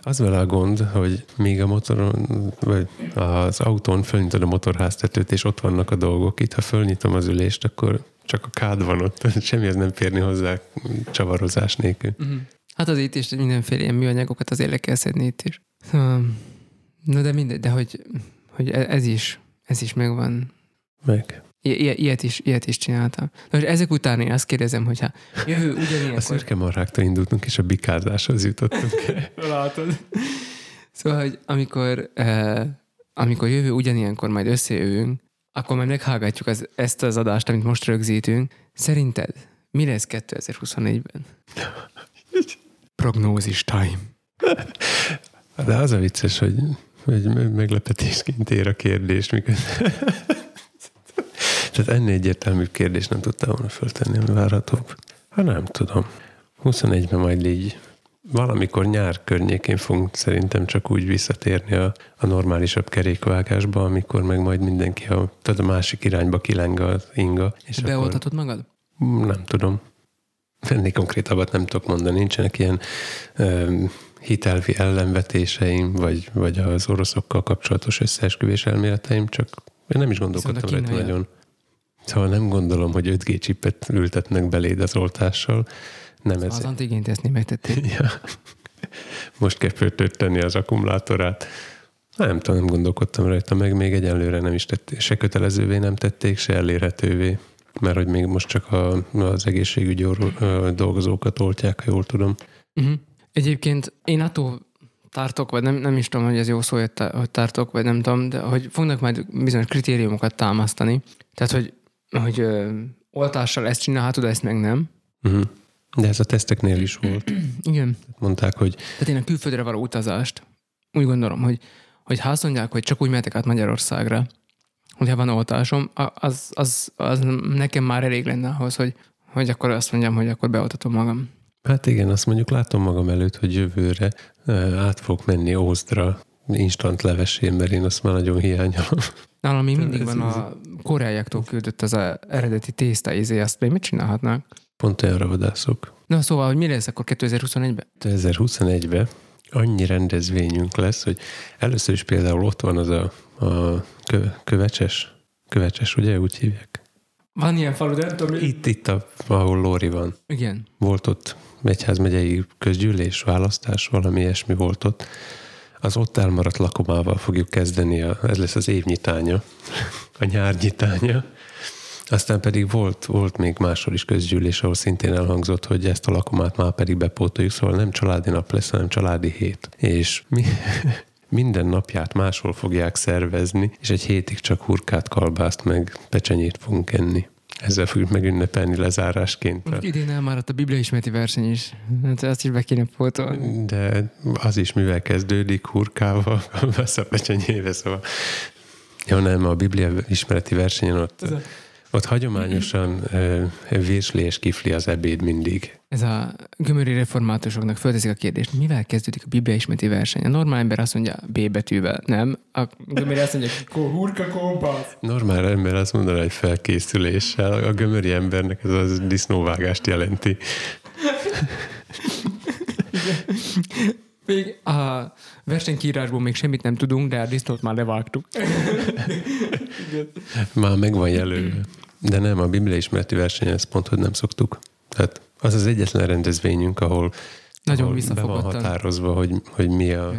Az vele a gond, hogy még a motoron, vagy az autón fölnyitod a motorháztetőt, és ott vannak a dolgok. Itt, ha fölnyitom az ülést, akkor csak a kád van ott. Semmihez nem férni hozzá csavarozás nélkül. Uh-huh. Hát az itt is mindenféle ilyen műanyagokat azért le kell szedni itt is. Szóval, na de mindegy, de hogy, hogy e- ez is, ez is megvan. Meg. I- ilyet, is, ilyet is csináltam. Na most ezek után én azt kérdezem, hogyha jövő A ugyanilyenkor... szürke marháktól indultunk, és a bikázáshoz jutottunk. Látod. Szóval, hogy amikor, uh, amikor jövő ugyanilyenkor majd összejövünk, akkor majd meghallgatjuk az, ezt az adást, amit most rögzítünk. Szerinted mi lesz 2024-ben? Prognózis time. De az a vicces, hogy, hogy me- meglepetésként ér a kérdés, miközben... Tehát ennél egyértelmű kérdést nem tudtam volna föltenni, ami várhatóbb. Hát nem tudom. 21-ben majd így valamikor nyár környékén fogunk szerintem csak úgy visszatérni a, a normálisabb kerékvágásba, amikor meg majd mindenki a, tehát a másik irányba kileng az inga. És akkor, Beoltatod magad? nem tudom. Ennél konkrétabbat nem tudok mondani. Nincsenek ilyen ö, hitelvi ellenvetéseim, vagy, vagy az oroszokkal kapcsolatos összeesküvés elméleteim, csak én nem is gondolkodtam rajta nagyon. Szóval nem gondolom, hogy 5G csipet ültetnek beléd az oltással. Nem ez. Az antigén tesztnél megtették. Ja. Most kell föltölteni az akkumulátorát. Nem tudom, nem gondolkodtam rajta, meg még egyelőre nem is tették, se kötelezővé nem tették, se elérhetővé, mert hogy még most csak a, az egészségügyi ö, dolgozókat oltják, ha jól tudom. Uh-huh. Egyébként én attól tartok, vagy nem, nem is tudom, hogy ez jó szó, hogy tartok, vagy nem tudom, de hogy fognak majd bizonyos kritériumokat támasztani. Tehát, hogy, hogy ö, oltással ezt csinálhatod, ezt meg nem. Uh-huh. De ez a teszteknél is volt. Igen. Mondták, hogy Tehát én a külföldre való utazást úgy gondolom, hogy, hogy ha azt mondják, hogy csak úgy mehetek át Magyarországra, hogyha van oltásom, az, az, az nekem már elég lenne ahhoz, hogy, hogy akkor azt mondjam, hogy akkor beoltatom magam. Hát igen, azt mondjuk látom magam előtt, hogy jövőre át fogok menni Ózdra instant levesén, mert én azt már nagyon hiányolom. Nálam még mindig van a koreaiaktól küldött az a eredeti tészta izé, azt még mit csinálhatnák? Pont olyanra vadászok. Na szóval, hogy mi lesz akkor 2021-ben? 2021-ben annyi rendezvényünk lesz, hogy először is például ott van az a, a kö, kövecses, kövecses, ugye úgy hívják? Van ilyen falu, de nem tudom. Itt, itt, a, ahol Lóri van. Igen. Volt ott egyházmegyei közgyűlés, választás, valami ilyesmi volt ott. Az ott elmaradt lakomával fogjuk kezdeni, a, ez lesz az évnyitánya, a nyárnyitánya. Aztán pedig volt, volt még máshol is közgyűlés, ahol szintén elhangzott, hogy ezt a lakomát már pedig bepótoljuk, szóval nem családi nap lesz, hanem családi hét. És mi, minden napját máshol fogják szervezni, és egy hétig csak hurkát, kalbászt meg pecsenyét fogunk enni. Ezzel fogjuk megünnepelni lezárásként. Most idén elmáradt a Biblia ismereti verseny is. Hát azt is be kéne pótolni. De az is mivel kezdődik, hurkával, kalbász a pecsenyével, szóval jó, nem, a Biblia ismereti versenyen ott ott hagyományosan virsli és kifli az ebéd mindig. Ez a gömöri reformátusoknak fölteszik a kérdést, mivel kezdődik a Biblia ismeti verseny? A normál ember azt mondja B betűvel, nem? A gömöri azt mondja, hurka kóbasz. Normál ember azt mondaná, hogy felkészüléssel. A gömöri embernek ez az disznóvágást jelenti. Még a versenykírásból még semmit nem tudunk, de a disznót már levágtuk. már meg van jelölve. De nem, a Biblia ismereti versenyen ezt pont, hogy nem szoktuk. Tehát az az egyetlen rendezvényünk, ahol, Nagyon ahol be van határozva, hogy, hogy mi, a,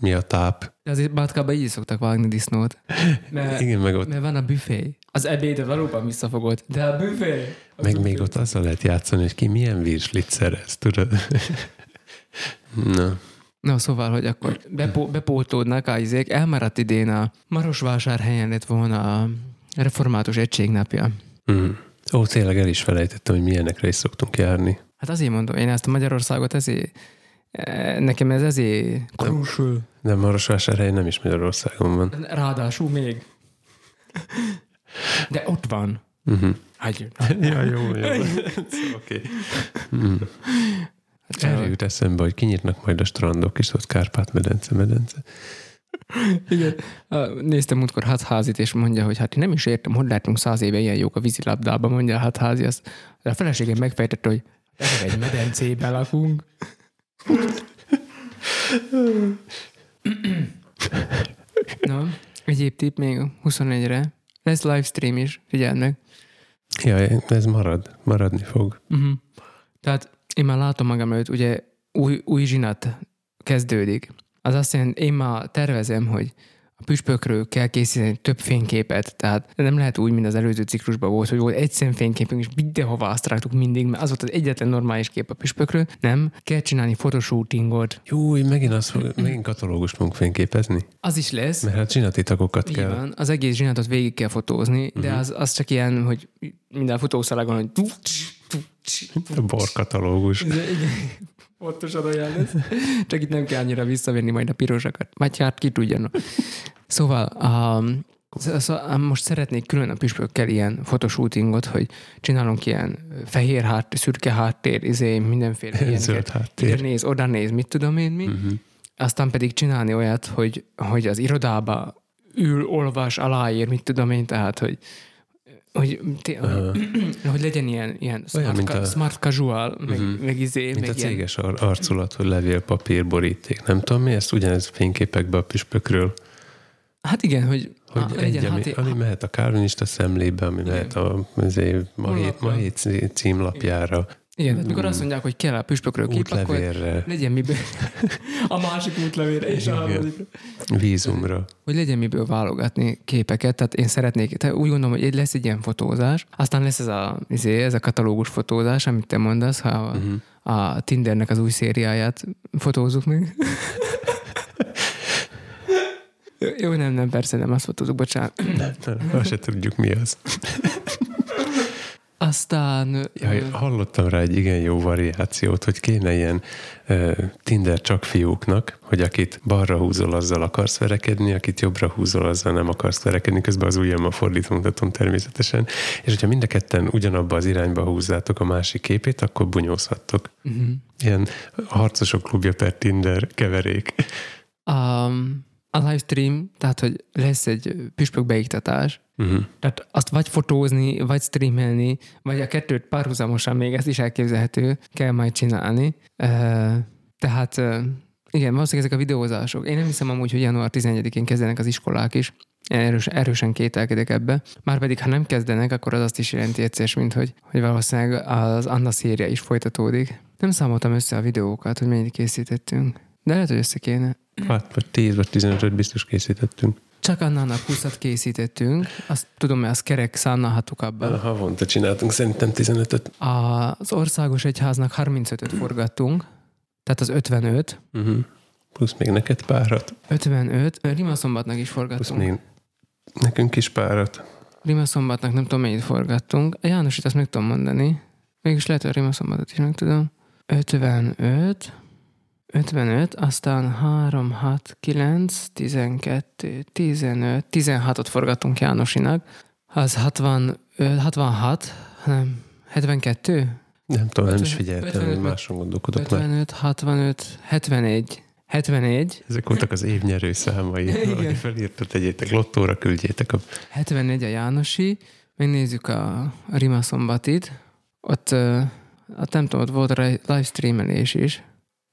mi a táp. De azért Bátkában így szoktak vágni disznót. Mert, Igen, meg ott... Mert van a büfé. Az ebéd valóban visszafogott, de a büfé... A meg büfé. még ott azzal lehet játszani, hogy ki milyen virslit szerez, tudod? Na. Na, szóval, hogy akkor bepó- bepótódnak a izék. Elmaradt idén a Marosvásárhelyen lett volna a református egységnapja. Mm. Ó, tényleg el is felejtettem, hogy milyenekre is szoktunk járni. Hát azért mondom, én ezt a Magyarországot ezért, e, nekem ez ezért krúsul. De Marosvásárhely nem is Magyarországon van. Ráadásul még. De ott van. Uh-huh. Hát, ja, jó, jó. Oké. Okay. Mm. Erre jut eszembe, hogy kinyitnak majd a strandok, és ott Kárpát-medence, medence. Igen. Néztem múltkor hatházit, és mondja, hogy hát én nem is értem, hogy lehetünk száz éve ilyen jók a vízilabdában, mondja a hatházi. Az, a feleségem megfejtette, hogy ez egy medencében lakunk. Na, egyéb tipp még 21-re. Lesz livestream is, figyeld meg. Ja, ez marad, maradni fog. Uh-huh. Tehát én már látom magam előtt, ugye új, új zsinat kezdődik. Az azt jelenti, én már tervezem, hogy a püspökről kell készíteni több fényképet, tehát nem lehet úgy, mint az előző ciklusban volt, hogy volt egy szemfényképünk, és mindenhova azt rágtuk mindig, mert az volt az egyetlen normális kép a püspökről. Nem, kell csinálni fotoshootingot. Jó, megint, az, megint katalógust fogunk fényképezni. Az is lesz. Mert hát zsinati tagokat kell. Van, az egész zsinatot végig kell fotózni, uh-huh. de mhm. az, az csak ilyen, hogy minden fotószalagon, hogy borkatalógus. Pontosan olyan lesz. Csak itt nem kell annyira visszavenni majd a pirosakat. Vagy hát ki tudja. No. Szóval um, Szóval most szeretnék külön a püspökkel ilyen fotoshootingot, hogy csinálunk ilyen fehér háttér, szürke háttér, izé, mindenféle Zöld háttér. Ide néz, oda néz, mit tudom én mi. Uh-huh. Aztán pedig csinálni olyat, hogy, hogy az irodába ül, olvas, aláír, mit tudom én, tehát, hogy hogy, té- uh, hogy legyen ilyen, ilyen smart, mint a, smart casual, meg, uh-huh. meg izé. Mint meg a céges ilyen... arculat, hogy levélpapír, boríték. Nem tudom mi, ezt ugyanez fényképekbe a püspökről. Hát igen, hogy, hogy a, egy, ami, hát, ami mehet a kárvinista szemlébe, ami igen. mehet a azért, ma, hét, ma hét címlapjára. Igen, tehát mikor azt mondják, hogy kell a püspökről kép, akkor legyen miből. a másik útlevélre és a harmadikra. Vízumra. Hogy legyen miből válogatni képeket, tehát én szeretnék, tehát úgy gondolom, hogy lesz egy ilyen fotózás, aztán lesz ez a, izé, ez a katalógus fotózás, amit te mondasz, ha a, uh-huh. a Tindernek az új szériáját fotózzuk meg. Jó, nem, nem, persze nem, azt fotózunk, bocsánat. Nem, nem, azt se tudjuk, mi az. Aztán... Ja, hallottam rá egy igen jó variációt, hogy kéne ilyen uh, Tinder csak fiúknak, hogy akit balra húzol, azzal akarsz verekedni, akit jobbra húzol, azzal nem akarsz verekedni, közben az ujjammal fordítva mutatom természetesen. És hogyha mind a ketten ugyanabba az irányba húzzátok a másik képét, akkor bunyózhattok. Uh-huh. Ilyen harcosok klubja per Tinder keverék. Um, a livestream, tehát hogy lesz egy püspök beiktatás, uh-huh. tehát azt vagy fotózni, vagy streamelni, vagy a kettőt párhuzamosan még ez is elképzelhető, kell majd csinálni. Uh, tehát uh, igen, valószínűleg ezek a videózások. Én nem hiszem amúgy, hogy január 11-én kezdenek az iskolák is. Erős, erősen kételkedek ebbe. Márpedig, ha nem kezdenek, akkor az azt is jelenti egyszer, mint hogy, hogy valószínűleg az Anna széria is folytatódik. Nem számoltam össze a videókat, hogy mennyit készítettünk. De lehet, hogy össze kéne. Hát, vagy 10 vagy 15 biztos készítettünk. Csak Annának 20 készítettünk. Azt tudom, hogy az kerek szánalhatuk abban. Havonta csináltunk szerintem 15-öt. Az országos egyháznak 35-öt forgattunk, tehát az 55. Uh-huh. Plusz még neked párat. 55. Rimaszombatnak is forgattunk. Plusz még nekünk is párat. Rimaszombatnak nem tudom mennyit forgattunk. A János itt azt meg tudom mondani. Mégis lehet, hogy a Rimaszombatot is meg tudom. 55. 55, aztán 3, 6, 9, 12, 15, 16-ot forgatunk Jánosinak. Az 65, 66, nem, 72? Nem tudom, nem is figyeltem, hogy máson gondolkodok 55, 65, 71. 71. Ezek voltak az évnyerő számai. Igen. Felírta, tegyétek lottóra, küldjétek. A... 71 a Jánosi, megnézzük a, a Rima szombatit. Ott, ott nem tudom, ott volt a livestreamelés is.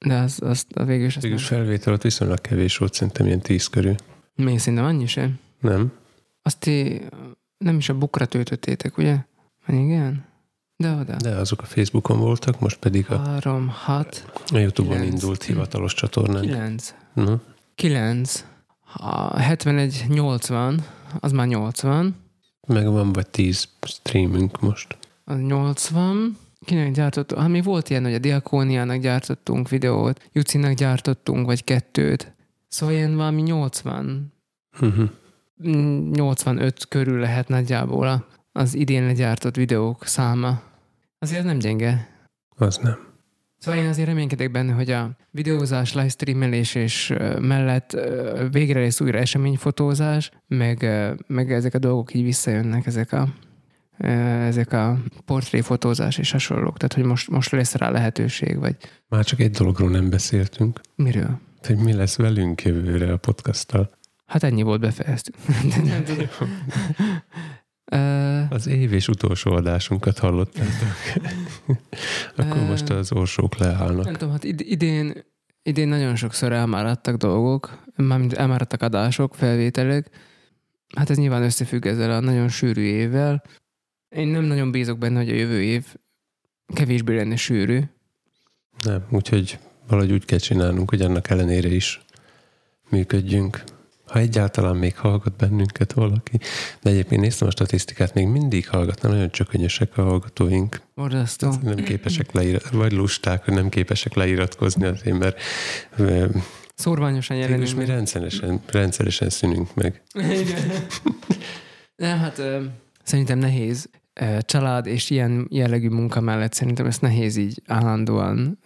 De az, az, az végül is... Végül felvétel ott viszonylag kevés volt, szerintem ilyen tíz körül. Még szerintem annyi sem? Nem. Azt ti nem is a bukra töltöttétek, ugye? Igen? De oda. De azok a Facebookon voltak, most pedig a... 3, 6... A Youtube-on 9, indult hivatalos csatornán. 9. No. 9. A 71, 80, az már 80. Meg van vagy 10 streamünk most. Az 80. Kinek gyártottunk? Hát még volt ilyen, hogy a Diakóniának gyártottunk videót, Jucinak gyártottunk, vagy kettőt. Szóval ilyen valami 80. Uh-huh. 85 körül lehet nagyjából az idén legyártott videók száma. Azért nem gyenge. Az nem. Szóval én azért reménykedek benne, hogy a videózás, livestreamelés és mellett végre lesz újra eseményfotózás, meg, meg ezek a dolgok így visszajönnek, ezek a ezek a portréfotózás és hasonlók. Tehát, hogy most, most lesz rá lehetőség, vagy... Már csak egy dologról nem beszéltünk. Miről? Hogy mi lesz velünk jövőre a podcasttal. Hát ennyi volt, befejeztük. nem tudom. Az év és utolsó adásunkat hallottátok. Akkor most az orsók leállnak. Nem tudom, hát idén, idén nagyon sokszor elmáradtak dolgok, mármint elmáradtak adások, felvételek. Hát ez nyilván összefügg ezzel a nagyon sűrű évvel. Én nem nagyon bízok benne, hogy a jövő év kevésbé lenne sűrű. Nem, úgyhogy valahogy úgy kell csinálnunk, hogy annak ellenére is működjünk. Ha egyáltalán még hallgat bennünket valaki. De egyébként néztem a statisztikát, még mindig hallgatnak, nagyon csökönyösek a hallgatóink. Borzasztó. Nem képesek leíratkozni, vagy lusták, hogy nem képesek leiratkozni azért, mert Szorványosan jelenünk. És mi rendszeresen, rendszeresen szűnünk meg. Igen. Nem, hát szerintem nehéz család és ilyen jellegű munka mellett szerintem ezt nehéz így állandóan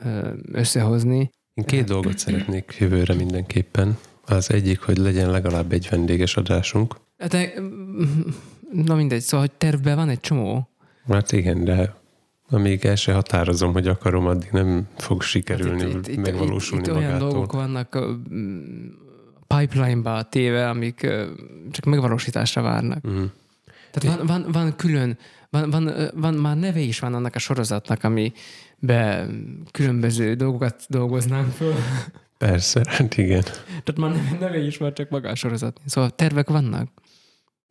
összehozni. Én két dolgot szeretnék jövőre mindenképpen. Az egyik, hogy legyen legalább egy vendéges adásunk. De, na mindegy, szóval, hogy tervben van egy csomó. Hát igen, de amíg el se határozom, hogy akarom, addig nem fog sikerülni, hát itt, itt, megvalósulni itt, itt magától. olyan dolgok vannak pipeline-ba téve, amik csak megvalósításra várnak. Uh-huh. Tehát van, van, van külön, van, van, van, már neve is van annak a sorozatnak, ami be különböző dolgokat dolgoznánk föl. Persze, hát igen. Tehát már neve is van csak maga a sorozat. Szóval tervek vannak.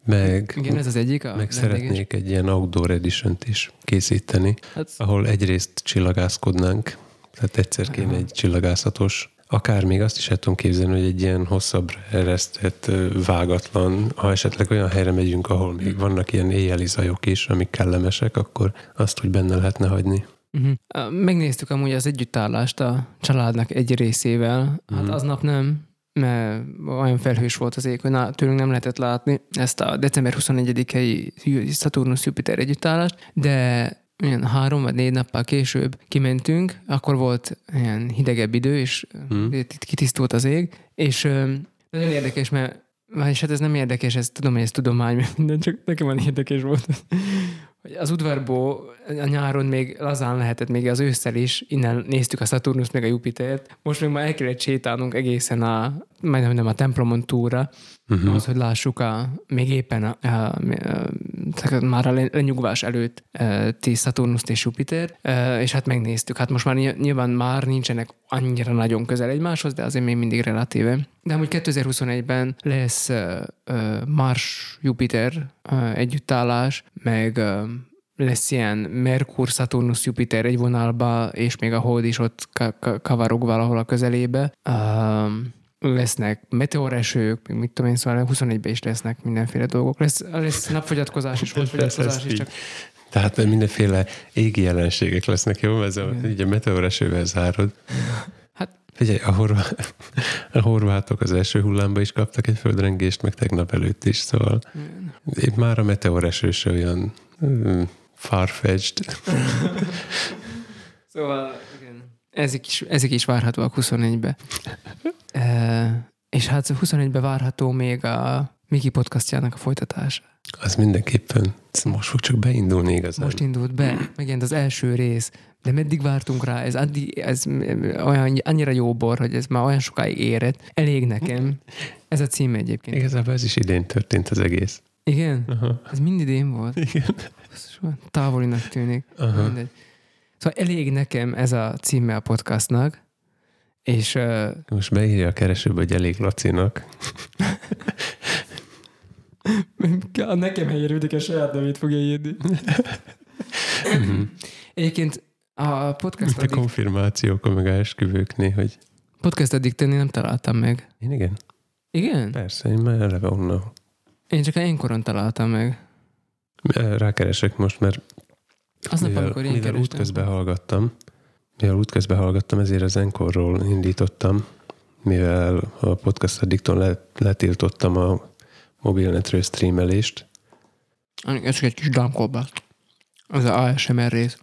Meg, igen, ez az egyik. A meg szeretnék egy ilyen outdoor edition is készíteni, hát, ahol egyrészt csillagászkodnánk, tehát egyszer kéne egy csillagászatos Akár még azt is el tudom képzelni, hogy egy ilyen hosszabb eresztett, vágatlan, ha esetleg olyan helyre megyünk, ahol még vannak ilyen éjjeli zajok is, amik kellemesek, akkor azt úgy benne lehetne hagyni. Uh-huh. Megnéztük amúgy az együttállást a családnak egy részével. Hát uh-huh. aznap nem, mert olyan felhős volt az ég, hogy na, tőlünk nem lehetett látni ezt a december 21-i Saturnus-Jupiter együttállást, de ilyen három vagy négy nappal később kimentünk, akkor volt ilyen hidegebb idő, és hmm. kitisztult az ég, és nagyon érdekes, mert és hát ez nem érdekes, ez tudom, hogy ez tudomány, minden, csak nekem van érdekes volt, hogy az udvarból a nyáron még lazán lehetett, még az ősszel is, innen néztük a Saturnus meg a Jupitert. Most még már el kellett sétálnunk egészen a, majdnem nem a templomon túlra, uh-huh. az, hogy lássuk a, még éppen a, a, a, már a lenyugvás előtt ti Saturnust és Jupiter, és hát megnéztük. Hát most már nyilván már nincsenek annyira nagyon közel egymáshoz, de azért még mindig relatíve. De amúgy 2021-ben lesz Mars-Jupiter együttállás, meg lesz ilyen Merkur, Saturnus, Jupiter egy vonalba, és még a Hold is ott kavarog valahol a közelébe. Um, lesznek meteoresők, mit tudom én, szóval 21-ben is lesznek mindenféle dolgok. Lesz, lesz napfogyatkozás és holdfogyatkozás is, csak tehát mindenféle égi jelenségek lesznek, jó? Ez a, így a meteoresővel zárod. Hát, Figyelj, a, horvá... a horvátok az első hullámba is kaptak egy földrengést, meg tegnap előtt is, szóval épp már a meteoreső olyan farfetched. szóval, igen. Ezek is, ezek is várhatóak 21-be. e, és hát 21-be várható még a Miki podcastjának a folytatása. Az mindenképpen. Most fog csak beindulni igazán. Most indult be, megint az első rész. De meddig vártunk rá? Ez, addig, ez olyan, annyira jó bor, hogy ez már olyan sokáig érett. Elég nekem. Ez a cím egyébként. Igazából ez is idén történt az egész. Igen? Aha. Ez mind idén volt? Igen. Távolinak tűnik. Aha. Mindegy. Szóval elég nekem ez a címe a podcastnak, és... Uh, Most beírja a keresőbe, hogy elég Lacinak. nekem helyerődik, a saját nevét fogja írni. Egyébként a podcast addig... A konfirmációk, meg a esküvőknél, hogy... Podcast addig tenni nem találtam meg. Én igen. Igen? Persze, én már eleve onnan. Én csak én koron találtam meg. Rákeresek most, mert Aznap, mivel, amikor én mivel útközben hallgattam, mivel útközben hallgattam, ezért az Enkorról indítottam, mivel a podcast addikton letiltottam a mobilnetről streamelést. Ez csak egy kis damkolba. Az a ASMR rész.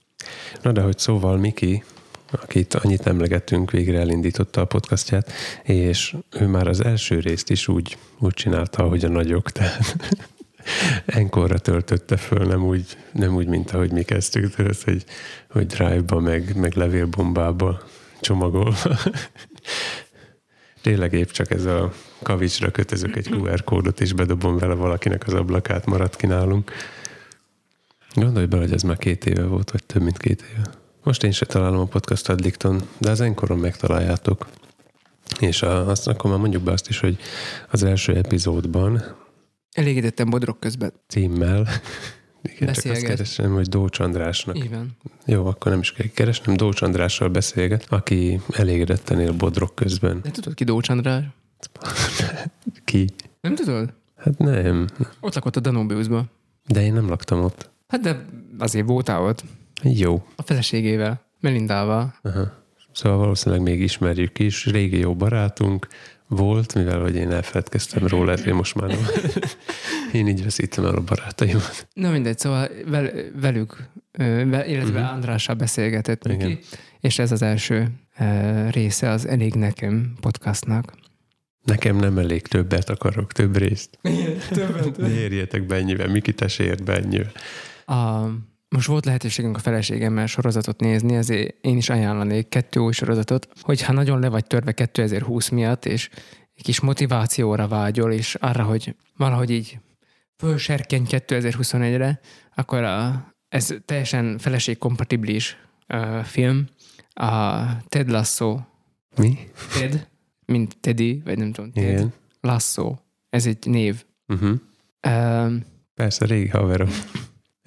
Na de hogy szóval Miki, akit annyit emlegettünk, végre elindította a podcastját, és ő már az első részt is úgy, úgy csinálta, ahogy a nagyok, tehát enkorra töltötte föl, nem úgy, nem úgy, mint ahogy mi kezdtük, tehát, hogy, hogy drive-ba, meg, meg levélbombába csomagolva. Tényleg épp csak ez a kavicsra kötözök egy QR kódot, és bedobom vele valakinek az ablakát, maradt ki nálunk. Gondolj bele, hogy ez már két éve volt, vagy több mint két éve. Most én se találom a podcast addikton, de az enkoron megtaláljátok. És a, azt akkor már mondjuk be azt is, hogy az első epizódban Elégedettem bodrok közben. Címmel. Igen, csak azt keresem, hogy Dócs Andrásnak. Igen. Jó, akkor nem is kell keresnem. Dócs Andrással beszélget, aki elégedetten él bodrok közben. De tudod ki Dócs András? ki? Nem tudod? Hát nem. Ott lakott a Danubiusban. De én nem laktam ott. Hát de azért voltál ott. Jó. A feleségével, Melindával. Aha. Szóval valószínűleg még ismerjük is. Régi jó barátunk volt, mivel hogy én elfeledkeztem róla, ezért most már nem. én így veszítem el a barátaimat. Na mindegy, szóval vel, velük, illetve uh-huh. Andrással beszélgetett ki, és ez az első része az Elég Nekem podcastnak. Nekem nem elég, többet akarok, több részt. többet. Érjetek be ennyivel, Miki ért be ennyivel. A, most volt lehetőségünk a feleségemmel sorozatot nézni, ezért én is ajánlanék kettő új sorozatot, hogyha nagyon le vagy törve 2020 miatt, és egy kis motivációra vágyol, és arra, hogy valahogy így fölserkenj 2021-re, akkor a, ez teljesen feleség-kompatibilis uh, film. A Ted Lasso. Mi? Ted, mint Teddy, vagy nem tudom, Ted. Igen. Lasso. Ez egy név. Uh-huh. Uh, Persze, régi haverom.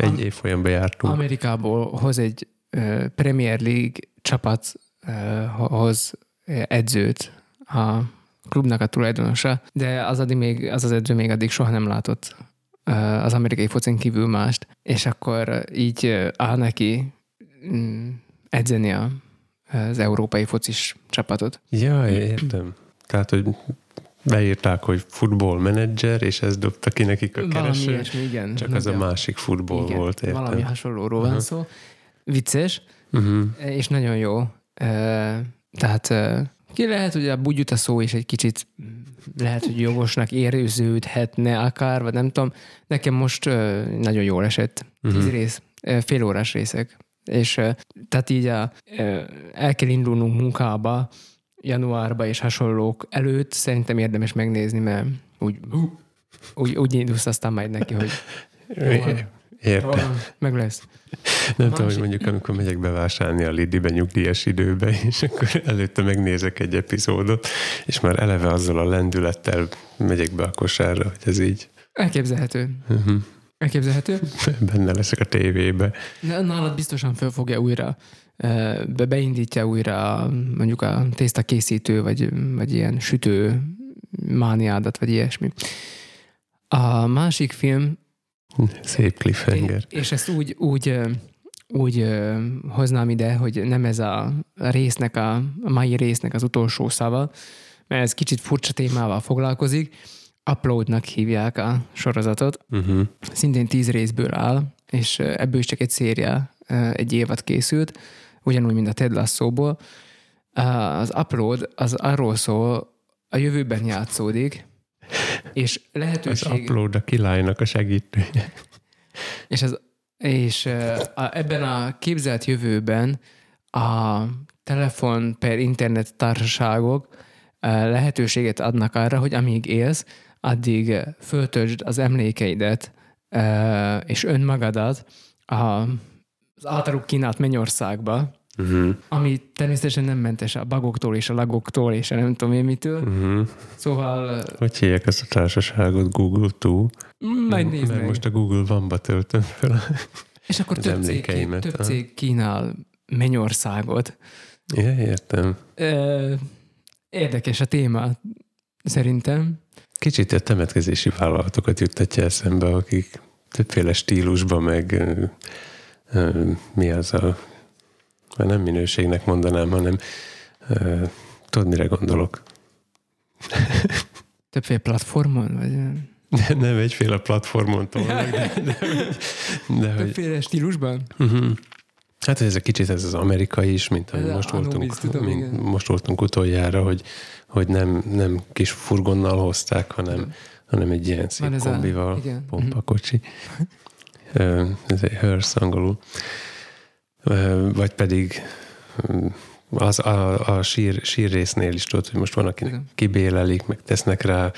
Egy Am- évfolyamban jártunk. Amerikából hoz egy uh, Premier League csapathoz uh, edzőt a klubnak a tulajdonosa, de az, addig még, az az edző még addig soha nem látott uh, az amerikai focin kívül mást, és akkor így uh, áll neki um, edzeni a, az európai focis csapatot. Ja, értem. Tehát, hogy beírták, hogy futballmenedzser, és ez dobta ki nekik a kereső. ilyesmi, igen. Csak az a másik futball igen, volt, érted? Valami hasonlóról van szó. Vicces, Uh-huh. és nagyon jó. Tehát ki lehet, hogy a bugyut a szó is egy kicsit lehet, hogy jogosnak érződhetne akár, vagy nem tudom. Nekem most nagyon jól esett. Tíz Mhm. rész, ö, fél órás részek. És tehát így a, el kell indulnunk munkába januárba és hasonlók előtt szerintem érdemes megnézni, mert úgy, úgy, úgy indulsz aztán majd neki, hogy Értem. meg lesz. Nem tudom, hogy mondjuk amikor megyek bevásárolni a Lidibe nyugdíjas időbe, és akkor előtte megnézek egy epizódot, és már eleve azzal a lendülettel megyek be a kosárra, hogy ez így Elképzelhető. uh-huh. Elképzelhető. benne leszek a tévébe. Nálad biztosan föl fogja újra, be, beindítja újra mondjuk a tészta készítő, vagy, vagy ilyen sütő mániádat, vagy ilyesmi. A másik film, Szép cliffhanger. és ezt úgy, úgy, úgy hoznám ide, hogy nem ez a résznek, a, a mai résznek az utolsó szava, mert ez kicsit furcsa témával foglalkozik. Uploadnak hívják a sorozatot, Uh-huh. szintén tíz részből áll, és ebből is csak egy széria, egy évad készült, ugyanúgy, mint a Ted Lasso-ból. Az upload az arról szól, a jövőben játszódik, és Az lehetőség... upload a királynak a segítője. És, az, és ö, a, ebben a képzelt jövőben a telefon per internet társaságok ö, lehetőséget adnak arra, hogy amíg élsz, addig föltöltsd az emlékeidet ö, és önmagadat a, az általuk kínált mennyországba, Uh-huh. ami természetesen nem mentes a bagoktól és a lagoktól és a nem tudom én mitől. Uh-huh. Szóval Hogy hívják ezt a társaságot? Google Too? majd nézd meg. most a Google One-ba töltöm fel. És akkor az több cég, több cég kínál mennyországot. Ja, értem. Érdekes a téma, szerintem. Kicsit a temetkezési vállalatokat juttatja eszembe, akik többféle stílusban, meg mi az a, már nem minőségnek mondanám, hanem tudod, mire gondolok? Többféle platformon, vagy De nem egyféle platformon tolnak, de, de, de hogy, többféle stílusban? uh-huh. Hát ez a kicsit ez az amerikai is, mint ahogy Ez a most voltunk, tudom, mint, igen. most voltunk utoljára, hogy, hogy nem, nem kis furgonnal hozták, hanem, hanem egy ilyen szép Van a- kombival, pompakocsi. Ez egy hearse angolul. Vagy pedig az a, a sír, sírrésznél is tudod, hogy most van, akinek Igen. kibélelik, meg tesznek rá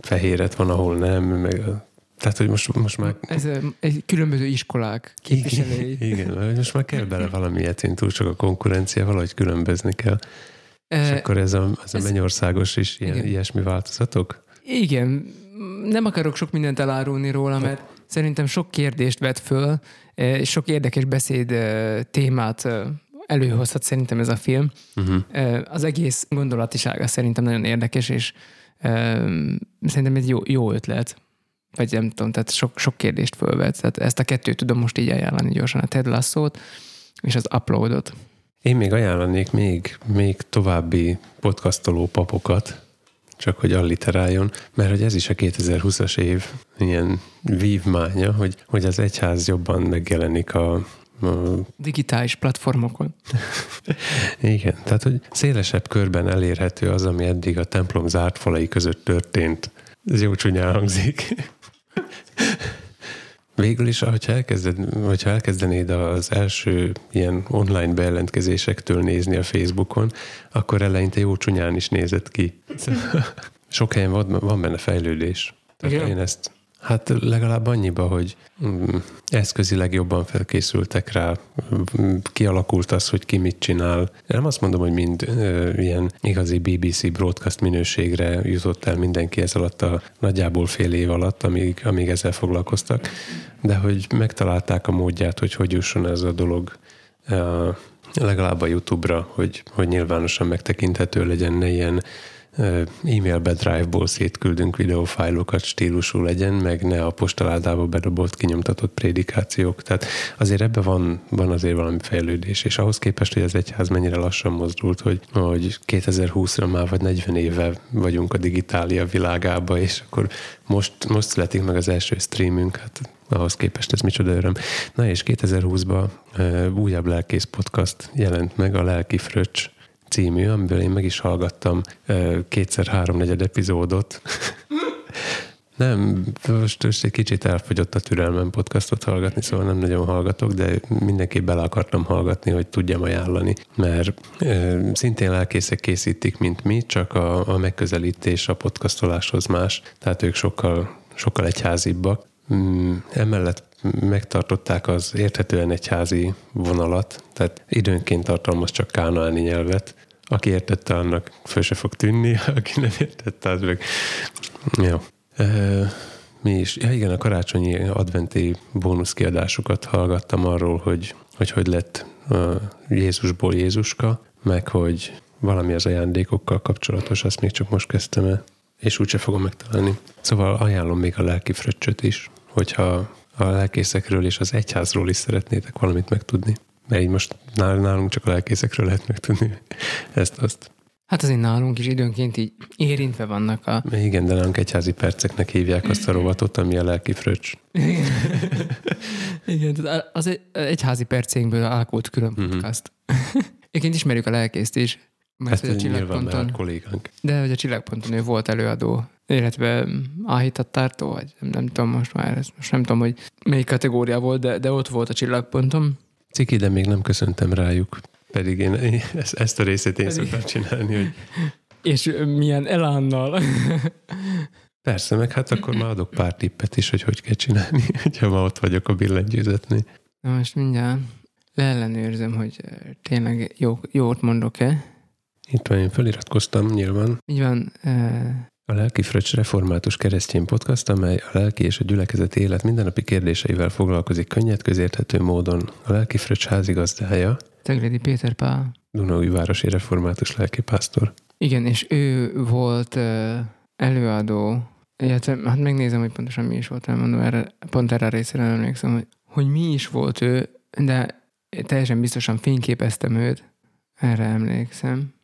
fehéret, van, ahol nem, meg a, tehát, hogy most, most már Ez egy különböző iskolák képviselői. igen, mert most már kell bele valami ilyet, túl csak a konkurencia, valahogy különbözni kell. És Ö, akkor ez a, ez a ez- mennyországos is ilyen, Igen. ilyesmi változatok? Igen, nem akarok sok mindent elárulni róla, mert szerintem sok kérdést vet föl, eh, és sok érdekes beszéd eh, témát eh, előhozhat szerintem ez a film. Uh-huh. Az egész gondolatisága szerintem nagyon érdekes, és szerintem egy jó, jó ötlet. Vagy nem tudom, tehát sok, sok kérdést fölvet. Tehát ezt a kettőt tudom most így ajánlani gyorsan, a Ted Lasso-t és az Uploadot. Én még ajánlanék még, még további podcastoló papokat, csak hogy alliteráljon, mert hogy ez is a 2020-as év ilyen vívmánya, hogy, hogy az egyház jobban megjelenik a, Digitális platformokon. Igen, tehát hogy szélesebb körben elérhető az, ami eddig a templom zárt falai között történt. Ez jó csúnyán hangzik. Végül is, hogyha, elkezded, hogyha elkezdenéd az első ilyen online bejelentkezésektől nézni a Facebookon, akkor eleinte jó csúnyán is nézett ki. Sok helyen van, van benne fejlődés. Tehát Igen? én ezt, hát legalább annyiba, hogy mm, eszközileg jobban felkészültek rá, mm, kialakult az, hogy ki mit csinál. Nem azt mondom, hogy mind ö, ilyen igazi BBC broadcast minőségre jutott el mindenki ez alatt a nagyjából fél év alatt, amíg, amíg ezzel foglalkoztak, de hogy megtalálták a módját, hogy hogy jusson ez a dolog legalább a YouTube-ra, hogy, hogy nyilvánosan megtekinthető legyen, ne ilyen e-mailbe drive-ból szétküldünk videófájlokat stílusú legyen, meg ne a postaládába bedobott, kinyomtatott prédikációk. Tehát azért ebben van, van azért valami fejlődés, és ahhoz képest, hogy az egyház mennyire lassan mozdult, hogy, hogy 2020-ra már vagy 40 éve vagyunk a digitália világába, és akkor most, most születik meg az első streamünk, hát ahhoz képest ez micsoda öröm. Na és 2020-ban uh, újabb lelkész podcast jelent meg, a Lelki Fröccs című, amiből én meg is hallgattam kétszer-háromnegyed epizódot. Nem, most, most egy kicsit elfogyott a türelmem podcastot hallgatni, szóval nem nagyon hallgatok, de mindenképp bele akartam hallgatni, hogy tudjam ajánlani, mert e, szintén lelkészek készítik, mint mi, csak a, a megközelítés a podcastoláshoz más, tehát ők sokkal, sokkal egyházibbak. Mm, emellett megtartották az érthetően egyházi vonalat, tehát időnként tartalmaz csak kánaáni nyelvet. Aki értette, annak föl se fog tűnni, aki nem értette, az meg... Jó. E, mi is? Ja igen, a karácsonyi adventi bónuszkiadásokat hallgattam arról, hogy hogy, hogy lett Jézusból Jézuska, meg hogy valami az ajándékokkal kapcsolatos, azt még csak most kezdtem el és úgyse fogom megtalálni. Szóval ajánlom még a lelki fröccsöt is, hogyha a lelkészekről és az egyházról is szeretnétek valamit megtudni. Mert így most nálunk csak a lelkészekről lehet megtudni ezt-azt. Hát azért nálunk is időnként így érintve vannak a... Igen, de nálunk egyházi perceknek hívják azt a rovatot, ami a lelki fröccs. Igen, az egy, egyházi percénkből alakult külön mhm. podcast. Uh-huh. Egyébként ismerjük a lelkészt is, mert hát, hogy a csillagponton, kollégánk. De hogy a csillagponton ő volt előadó, illetve áhítattártó, vagy nem, nem tudom most már, ezt, most nem tudom, hogy melyik kategória volt, de, de ott volt a csillagponton. Ciki, de még nem köszöntem rájuk. Pedig én ezt, ezt a részét én Pedig... szoktam csinálni, hogy... És milyen elánnal. Persze, meg hát akkor már adok pár tippet is, hogy hogy kell csinálni, hogyha ma ott vagyok a billentyűzetnél. Na most mindjárt leellenőrzöm, hogy tényleg jó, jót mondok-e. Itt van, én feliratkoztam nyilván. Így van. A Lelki Fröccs Református Keresztény Podcast, amely a lelki és a gyülekezeti élet mindennapi kérdéseivel foglalkozik könnyed, közérthető módon. A Lelki Fröccs házigazdája. Tegredi Péter Pál. Városi Református lelkipásztor. Igen, és ő volt előadó, illetve hát megnézem, hogy pontosan mi is volt, elmondom, erre, pont erre a részére emlékszem, hogy, hogy mi is volt ő, de teljesen biztosan fényképeztem őt, erre emlékszem.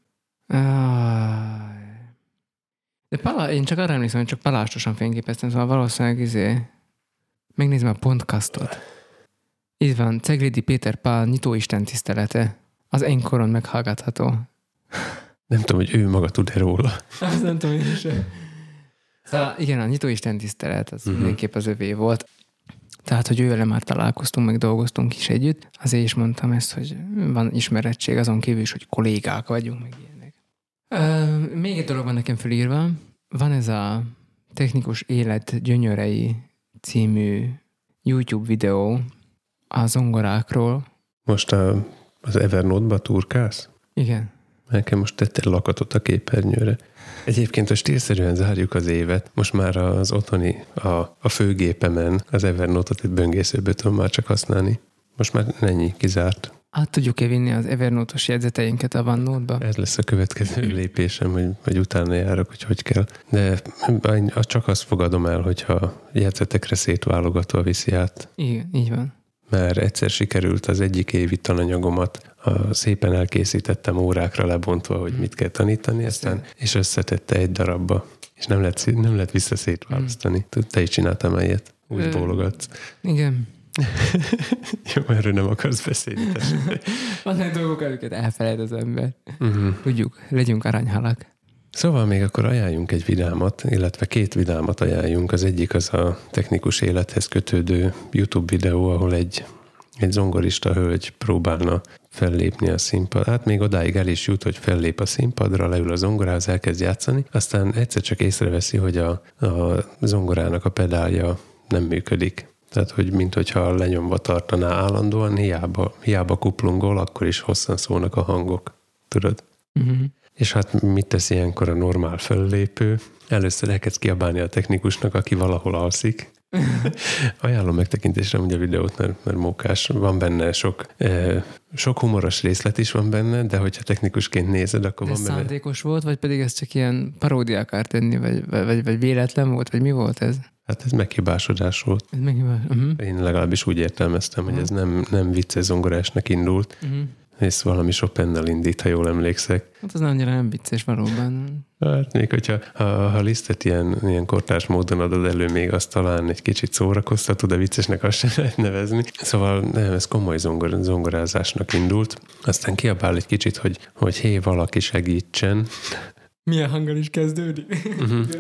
De Pala, én csak arra emlékszem, hogy csak palástosan fényképeztem, szóval valószínűleg izé, megnézem a podcastot. Itt van, Cegridi Péter Pál nyitóisten tisztelete. Az enkoron meghallgatható. Nem tudom, hogy ő maga tud-e róla. Azt nem tudom, én sem. Szóval igen, a nyitóisten tisztelet az uh-huh. mindenképp az övé volt. Tehát, hogy ővele már találkoztunk, meg dolgoztunk is együtt. Azért is mondtam ezt, hogy van ismerettség azon kívül is, hogy kollégák vagyunk, meg ilyenek. Uh, még egy dolog van nekem felírva. Van ez a Technikus Élet Gyönyörei című YouTube videó a zongorákról. Most a, az Evernote-ba turkálsz? Igen. Nekem most tettél lakatot a képernyőre. Egyébként a stílszerűen zárjuk az évet. Most már az otthoni, a, a főgépemen az Evernote-ot egy böngészőbe tudom már csak használni. Most már ennyi, kizárt. Át tudjuk-e vinni az Evernote-os jegyzeteinket a OneNote-ba? Ez lesz a következő lépésem, hogy, hogy utána járok, hogy hogy kell. De csak azt fogadom el, hogyha jegyzetekre szétválogatva viszi át. Igen, így van mert egyszer sikerült az egyik évi tananyagomat a szépen elkészítettem órákra lebontva, hogy mit kell tanítani, aztán, és összetette egy darabba, és nem lehet, nem lehet vissza szétválasztani. Hmm. Te is csináltam egyet, úgy bólogatsz. Igen. Jó, erről nem akarsz beszélni. Vannak dolgok, amiket elfelejt az ember. Uh-huh. Tudjuk, legyünk aranyhalak. Szóval még akkor ajánljunk egy vidámat, illetve két vidámat ajánljunk. Az egyik az a technikus élethez kötődő YouTube videó, ahol egy, egy zongorista hölgy próbálna fellépni a színpad. Hát még odáig el is jut, hogy fellép a színpadra, leül a zongorához, elkezd játszani, aztán egyszer csak észreveszi, hogy a, a zongorának a pedálja nem működik. Tehát, hogy mintha lenyomva tartaná állandóan, hiába, hiába kuplungol, akkor is hosszan szólnak a hangok. Tudod? Uh-huh. És hát mit tesz ilyenkor a normál föllépő? Először elkezd kiabálni a technikusnak, aki valahol alszik. Ajánlom megtekintésre ugye a videót, mert, mert mókás. Van benne sok e, sok humoros részlet is van benne, de hogyha technikusként nézed, akkor De van benne... szándékos volt, vagy pedig ez csak ilyen paródia akar tenni, vagy, vagy, vagy véletlen volt, vagy mi volt ez? Hát ez meghibásodás volt. Ez meg uh-huh. Én legalábbis úgy értelmeztem, hogy ez nem, nem vicces zongorásnak indult, Uh-huh. és valami Chopin-nal indít, ha jól emlékszek. Hát az annyira nem vicces valóban. Hát még hogyha ha, ha lisztet ilyen, ilyen kortárs módon adod elő, még azt talán egy kicsit szórakoztató, de viccesnek azt sem lehet nevezni. Szóval nem, ez komoly zongor, zongorázásnak indult. Aztán kiabál egy kicsit, hogy, hogy hé, valaki segítsen. Milyen hanggal is kezdődik? Uh-huh.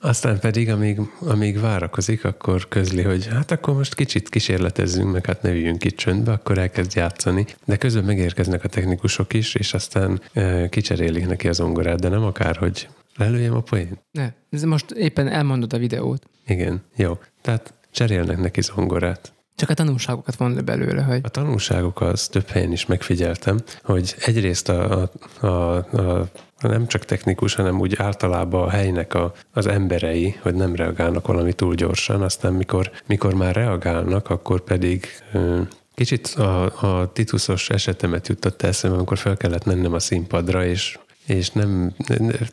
Aztán pedig, amíg, amíg várakozik, akkor közli, hogy hát akkor most kicsit kísérletezzünk, meg hát ne üljünk itt csöndbe, akkor elkezd játszani. De közben megérkeznek a technikusok is, és aztán e, kicserélik neki az zongorát, de nem akár, hogy lelőjem a poén. Ne, ez most éppen elmondod a videót. Igen, jó. Tehát cserélnek neki zongorát. Csak a tanulságokat von le belőle, hogy A tanulságok az több helyen is megfigyeltem, hogy egyrészt a, a, a, a nem csak technikus, hanem úgy általában a helynek a, az emberei, hogy nem reagálnak valami túl gyorsan, aztán mikor, mikor már reagálnak, akkor pedig Kicsit a, a tituszos esetemet jutott eszembe, amikor fel kellett mennem a színpadra, és és nem,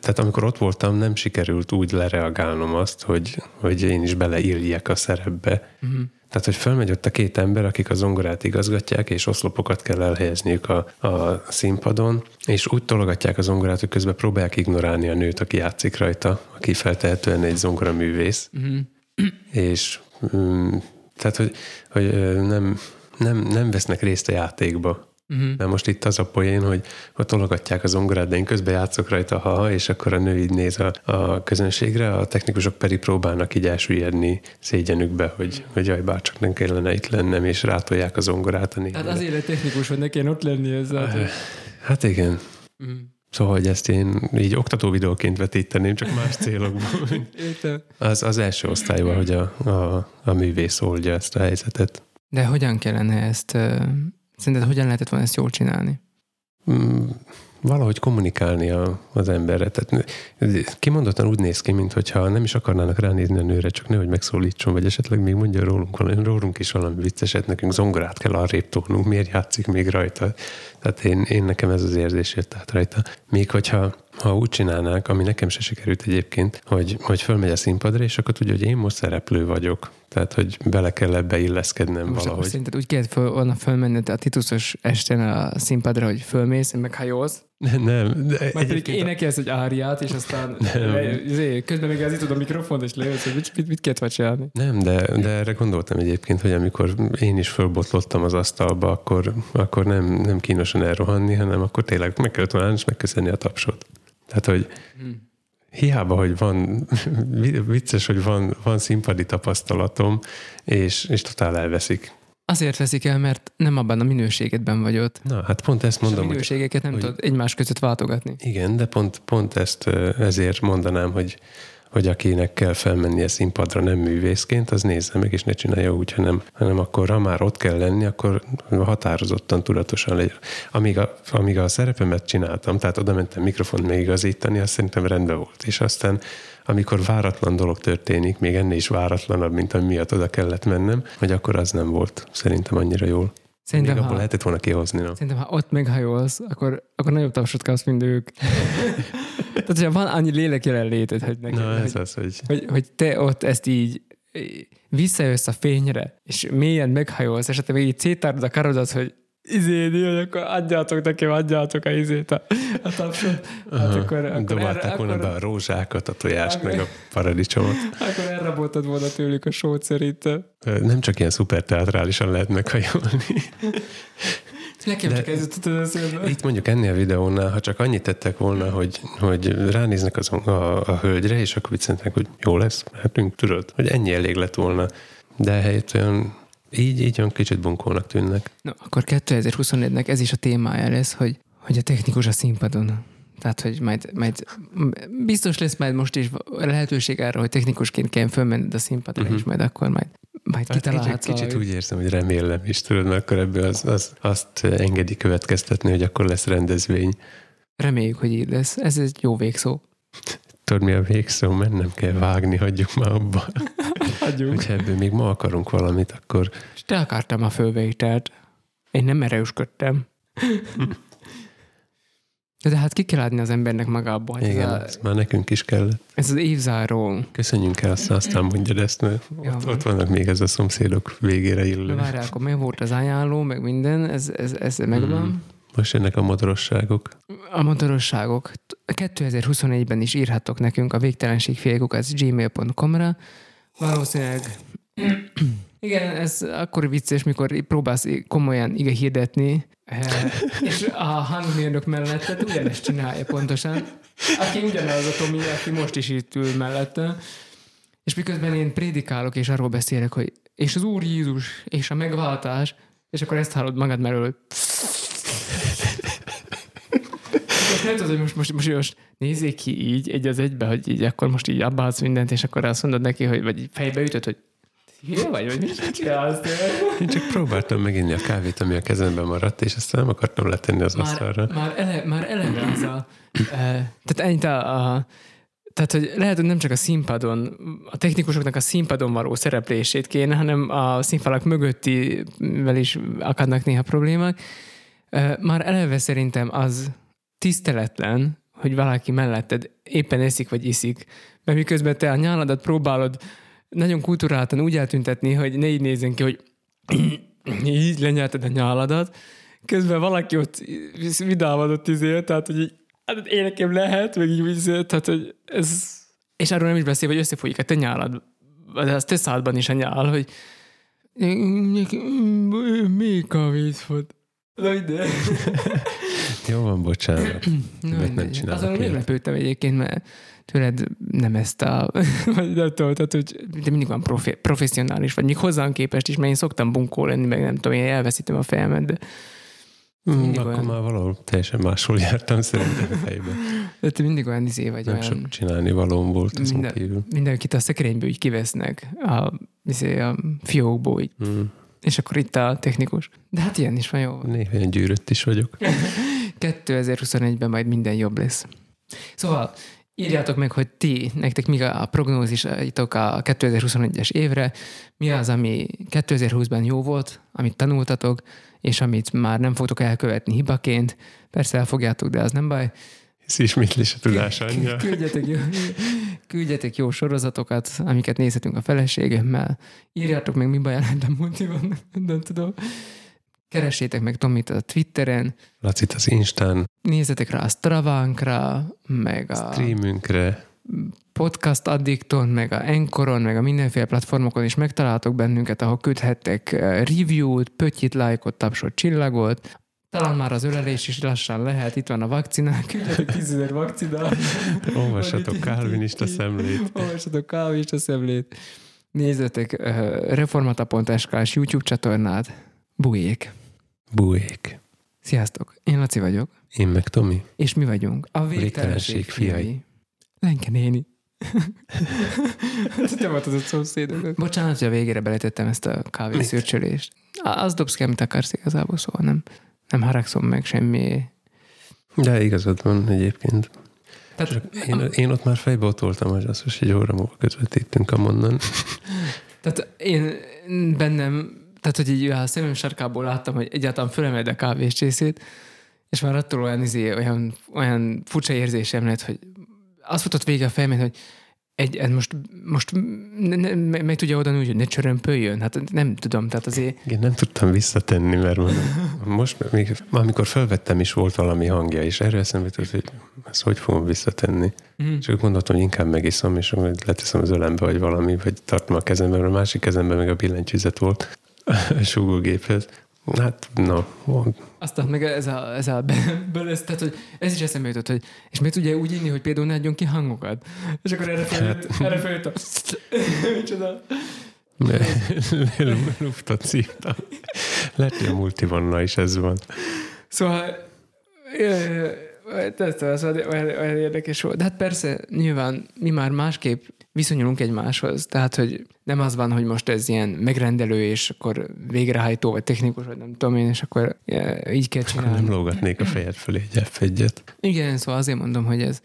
tehát amikor ott voltam, nem sikerült úgy lereagálnom azt, hogy, hogy én is beleilljek a szerepbe. Uh-huh. Tehát, hogy felmegy ott a két ember, akik a zongorát igazgatják, és oszlopokat kell elhelyezniük a, a színpadon, és úgy tologatják a zongorát, hogy közben próbálják ignorálni a nőt, aki játszik rajta, aki feltehetően egy zongoraművész. Uh-huh. És um, tehát, hogy, hogy nem, nem, nem vesznek részt a játékba. Uh-huh. Mert most itt az a poén, hogy ott tologatják az zongorát, de én közben játszok rajta, ha, és akkor a nő így néz a, a közönségre, a technikusok pedig próbálnak így elsüllyedni szégyenükbe, hogy, hogy jaj, bár csak nem kellene itt lennem, és rátolják a zongorát a Hát azért egy technikus, hogy ne kéne ott lenni ezzel. Hát igen. Uh-huh. Szóval, hogy ezt én így oktató videóként vetíteném, csak más célokból. az, az első osztályban, hogy a, a, a művész oldja ezt a helyzetet. De hogyan kellene ezt Szerinted hogyan lehetett volna ezt jól csinálni? Mm, valahogy kommunikálni a, az emberre. Tehát kimondottan úgy néz ki, mintha nem is akarnának ránézni a nőre, csak nehogy megszólítson, vagy esetleg még mondja rólunk, valami, rólunk is valami vicceset, nekünk zongorát kell arrébb tolnunk, miért játszik még rajta. Tehát én, én nekem ez az érzés jött át rajta. Még hogyha ha úgy csinálnák, ami nekem se sikerült egyébként, hogy, hogy fölmegy a színpadra, és akkor tudja, hogy én most szereplő vagyok. Tehát, hogy bele kell ebbe illeszkednem most valahogy. Szerinted úgy kellett föl, volna fölmenned a tituszos esten a színpadra, hogy fölmész, meg hajolsz? Nem, nem. De Majd pedig énekelsz egy áriát, és aztán nem. Izé, közben még elzítod a mikrofont, és lejössz, hogy mit, mit, mit kellett vagy csinálni. Nem, de, de erre gondoltam egyébként, hogy amikor én is fölbotlottam az asztalba, akkor, akkor nem, nem kínosan elrohanni, hanem akkor tényleg meg kellett volna és megköszönni a tapsot. Tehát, hogy hmm. Hiába, hogy van, vicces, hogy van, van színpadi tapasztalatom, és, és totál elveszik. Azért veszik el, mert nem abban a minőségedben vagy ott. Na, hát pont ezt mondom. És a minőségeket hogy, nem hogy, tudod egymás között váltogatni. Igen, de pont, pont ezt ezért mondanám, hogy hogy akinek kell felmenni a színpadra nem művészként, az nézze meg, és ne csinálja úgy, hanem, hanem akkor ha már ott kell lenni, akkor határozottan, tudatosan legyen. Amíg a, amíg a szerepemet csináltam, tehát oda mentem mikrofon megigazítani, azt szerintem rendben volt. És aztán amikor váratlan dolog történik, még ennél is váratlanabb, mint ami miatt oda kellett mennem, hogy akkor az nem volt szerintem annyira jól. Szerintem, Még ha, abból lehetett volna kihozni. No? Szerintem, ha ott meghajolsz, akkor, akkor nagyobb tapsot kapsz, mint ők. Tehát, hogyha van annyi lélek jelenléted, hogy, neki, Na, ez hogy, az, hogy... hogy... Hogy te ott ezt így visszajössz a fényre, és mélyen meghajolsz, esetleg így széttárod a karodat, hogy izé, hogy akkor adjátok nekem, adjátok a izét a, a tapsot. Hát akkor, akkor Dobálták erre, volna akkor, be a rózsákat, a tojást, akkor, meg a paradicsomot. Akkor elraboltad volna tőlük a sót szerintem. Nem csak ilyen szuper teatrálisan lehet meghajolni. Nekem De csak ez jutott az eszembe. Itt mondjuk ennél a videónál, ha csak annyit tettek volna, hogy, hogy ránéznek az, a, a hölgyre, és akkor viccentek, hogy jó lesz, mehetünk, tudod, hogy ennyi elég lett volna. De helyett olyan így, így olyan kicsit bunkónak tűnnek. No, akkor 2024-nek ez is a témája lesz, hogy, hogy a technikus a színpadon. Tehát, hogy majd, majd biztos lesz majd most is lehetőség arra, hogy technikusként kell fölmenned a színpadra, uh-huh. és majd akkor majd, majd hát kitalálhatsz Kicsit, kicsit úgy érzem, hogy remélem is, tudod, mert akkor ebből az, az, azt engedi következtetni, hogy akkor lesz rendezvény. Reméljük, hogy így lesz. Ez egy jó végszó. Tudod, mi a végszó? Mert nem kell vágni, hagyjuk már abba. Hagyjuk. Hogyha ebből még ma akarunk valamit, akkor... És te akartam a fölvételt. Én nem erősködtem. De hát ki kell adni az embernek magából. Igen, ez, a, ez már nekünk is kellett. ez az évzáró. Köszönjünk el, aztán, aztán mondjad ezt, mert Ja, ott, van. ott vannak még ez a szomszédok végére illő. várjál, akkor meg volt az ajánló, meg minden, ez, ez, ez megvan. Most jönnek a modorosságok. A motorosságok 2024-ben is írhatok nekünk a végtelenségfélkukat gmail.com-ra. Valószínűleg igen, ez akkor vicces, mikor próbálsz komolyan ige hirdetni, és a hangmérnök melletted ugyanezt csinálja pontosan. Aki ugyanaz a Tomi, aki most is itt ül mellette. És miközben én prédikálok, és arról beszélek, hogy és az Úr Jézus, és a megváltás, és akkor ezt hallod magad merről, hogy nem tudod, hogy most, most, most, most nézzék ki így, egy az egybe, hogy így akkor most így abbaadsz mindent, és akkor azt mondod neki, hogy vagy fejbe ütöd, hogy hülye vagy, vagy mit csinálsz? Én csak próbáltam meginni a kávét, ami a kezemben maradt, és aztán nem akartam letenni az asztalra. Már, már, ele, már eleve az a... E, tehát ennyit a, a tehát, hogy lehet, hogy nem csak a színpadon, a technikusoknak a színpadon való szereplését kéne, hanem a színfalak mögöttivel is akadnak néha problémák. E, Már eleve szerintem az tiszteletlen, hogy valaki melletted éppen eszik vagy iszik, mert miközben te a nyáladat próbálod nagyon kulturáltan úgy eltüntetni, hogy ne így nézzen ki, hogy így lenyelted a nyáladat, közben valaki ott vidámadott izé, tehát hogy így, hát én nekem lehet, meg így izé, tehát hogy ez... És arról nem is beszél, hogy összefolyik a te nyálad, de az te szádban is a nyál, hogy még kávét volt. Na ide. Jó van, bocsánat. Na, nem csinálok Azon meglepődtem egyébként, mert tőled nem ezt a, vagy nem tudom, tehát, hogy de mindig van profi, professzionális, vagy még hozzám képest is, mert én szoktam bunkó lenni, meg nem tudom, én elveszítem a fejemet, de, Mm, akkor olyan. már valahol teljesen máshol jártam szerintem fejbe. de te mindig olyan izé vagy, Nem olyan, sok csinálni valóm volt azon Minden- kívül. mindenkit a szekrényből így kivesznek, a, izé, a fiókból, így, Mm. és akkor itt a technikus. De hát ilyen is van, jó. Néha ilyen gyűrött is vagyok. 2021-ben majd minden jobb lesz. Szóval írjátok meg, hogy ti, nektek mi a prognózisaitok a 2021-es évre, mi az, ami 2020-ban jó volt, amit tanultatok, és amit már nem fogtok elkövetni hibaként. Persze elfogjátok, de az nem baj. Ez ismétlés a tudás anyja. Küldjetek jó, küldjetek jó sorozatokat, amiket nézhetünk a feleségemmel. Írjátok meg, mi baj a multi van, nem tudom. Keressétek meg Tomit a Twitteren, Lacit az Instán, nézzetek rá a Stravánkra, meg a streamünkre, Podcast Addicton, meg a Encoron, meg a mindenféle platformokon is megtaláltok bennünket, ahol küldhettek eh, review-t, pöttyit, lájkot, tapsot, csillagot. Talán már az ölelés is lassan lehet, itt van a vakcina, küldjetek 10 ezer vakcinát. olvassatok Vagy Calvinista szemlét. Olvassatok Calvinista szemlét. Nézzetek uh, reformata.sk-s YouTube csatornát. Bujék. Bújék. Sziasztok, én Laci vagyok, Én meg Tomi. és mi vagyunk a végtelenség fiai. fiai. Lenke néni. Te voltad a szomszédok. Bocsánat, hogy a végére beletettem ezt a kávészürcsölést. Az dobsz ki, amit akarsz igazából, szóval nem, nem haragszom meg semmi. De igazad van egyébként. Tehát, Én, én ott már fejbe ott voltam, hogy azt most egy óra múlva közvetítünk a mondan. tehát én bennem, tehát hogy így a szemem sarkából láttam, hogy egyáltalán fölemeled a kávés csészét, és már attól olyan, izé, olyan, olyan furcsa érzésem lett, hogy azt futott végig a fejemben, hogy egy, ez most, most ne, ne, meg, meg tudja oldani úgy, hogy ne csörömpöljön? Hát nem tudom, tehát azért Én nem tudtam visszatenni, mert mondom, most még, amikor felvettem is volt valami hangja, és erre eszembe jutott, hogy ezt hogy fogom visszatenni. mm. És akkor gondoltam, hogy inkább megiszom, és akkor leteszem az ölembe, vagy valami, vagy tartom a kezembe, mert a másik kezemben meg a billentyűzet volt súgógéphez. Hát, na, Aztán meg ez a, ez a be- belesz, tehát, hogy ez is eszembe jutott, hogy és miért tudja úgy inni, hogy például ne adjon ki hangokat? És akkor erre feljött, erre feljött a micsoda. luftot szívtam. Lehet, hogy a multivonna is ez van. Szóval ez, olyan, olyan érdekes volt. De hát persze, nyilván mi már másképp viszonyulunk egymáshoz. Tehát, hogy nem az van, hogy most ez ilyen megrendelő, és akkor végrehajtó, vagy technikus, vagy nem tudom én, és akkor ja, így kell Nem csinálni. lógatnék a fejed fölé egy f Igen, szóval azért mondom, hogy ez,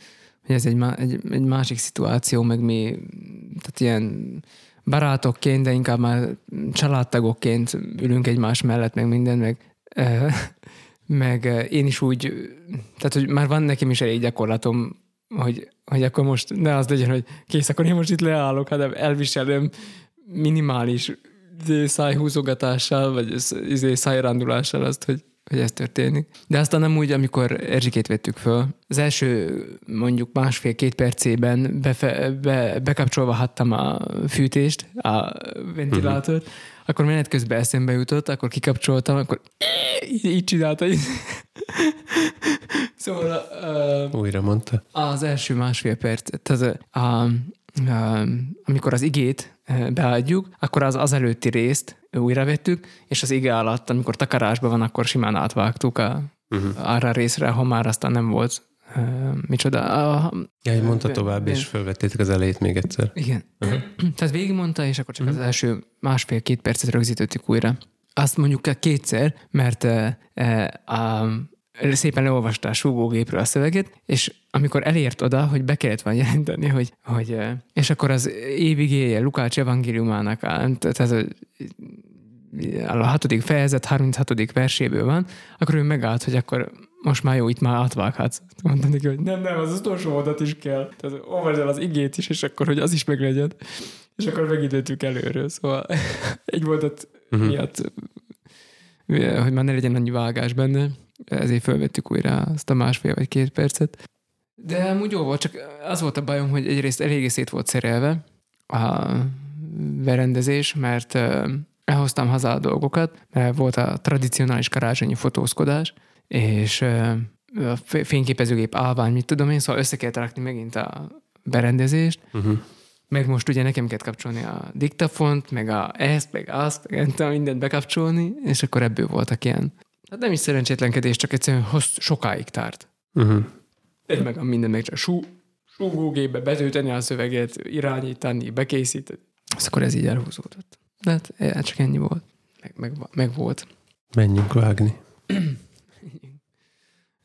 hogy ez egy, má, egy, egy másik szituáció, meg mi, tehát ilyen barátokként, de inkább már családtagokként ülünk egymás mellett, meg minden, meg Ö, meg ö, én is úgy, tehát hogy már van nekem is elég gyakorlatom, hogy, hogy akkor most ne az legyen, hogy kész, akkor én most itt leállok, hanem elviselem minimális izé, szájhúzogatással, vagy izé, szájrándulással azt, hogy, hogy ez történik. De aztán nem úgy, amikor Erzsikét vettük föl. Az első mondjuk másfél-két percében befe, be, bekapcsolva hattam a fűtést, a ventilátort, akkor menet közben eszembe jutott, akkor kikapcsoltam, akkor így, így csinálta. Így. szóval uh, Újra mondta. az első másfél perc, tehát a, a, amikor az igét beadjuk, akkor az, az előtti részt újra vettük, és az ige alatt, amikor takarásban van, akkor simán átvágtuk a, uh-huh. arra a részre, ha már aztán nem volt uh, micsoda. A, Ja, hogy mondta tovább, és felvettétek az elejét még egyszer. igen. Uh-huh. Tehát végigmondta, és akkor csak az első másfél-két percet rögzítettük újra. Azt mondjuk kétszer, mert e, a, szépen leolvasta a súgógépről a szöveget, és amikor elért oda, hogy be kellett van jelenteni, hogy, hogy és akkor az évigéje Lukács evangéliumának, tehát a, a hatodik fejezet 36. verséből van, akkor ő megállt, hogy akkor most már jó, itt már átvághatsz. Mondtam neki, hogy nem, nem, az utolsó mondat is kell. Tehát olvasd el az igét is, és akkor, hogy az is meglegyen. És akkor megidőtük előről. Szóval egy mondat uh-huh. miatt, hogy már ne legyen annyi vágás benne, ezért felvettük újra azt a másfél vagy két percet. De amúgy jó volt, csak az volt a bajom, hogy egyrészt eléggé szét volt szerelve a berendezés, mert elhoztam haza a dolgokat, mert volt a tradicionális karácsonyi fotózkodás, és a fé- fényképezőgép állvány, mit tudom én, szóval össze kellett rakni megint a berendezést, Uh-huh. meg most ugye nekem kellett kapcsolni a diktafont, meg a ezt, meg azt, meg mindent bekapcsolni, és akkor ebből voltak ilyen. Hát nem is szerencsétlenkedés, csak egyszerűen hossz, sokáig tárt. Uh-huh. Egy meg a minden meg csak sú, súgógépbe betölteni a szöveget, irányítani, bekészíteni. És akkor ez így elhúzódott. De hát eh, csak ennyi volt. Meg, meg, meg volt. Menjünk vágni.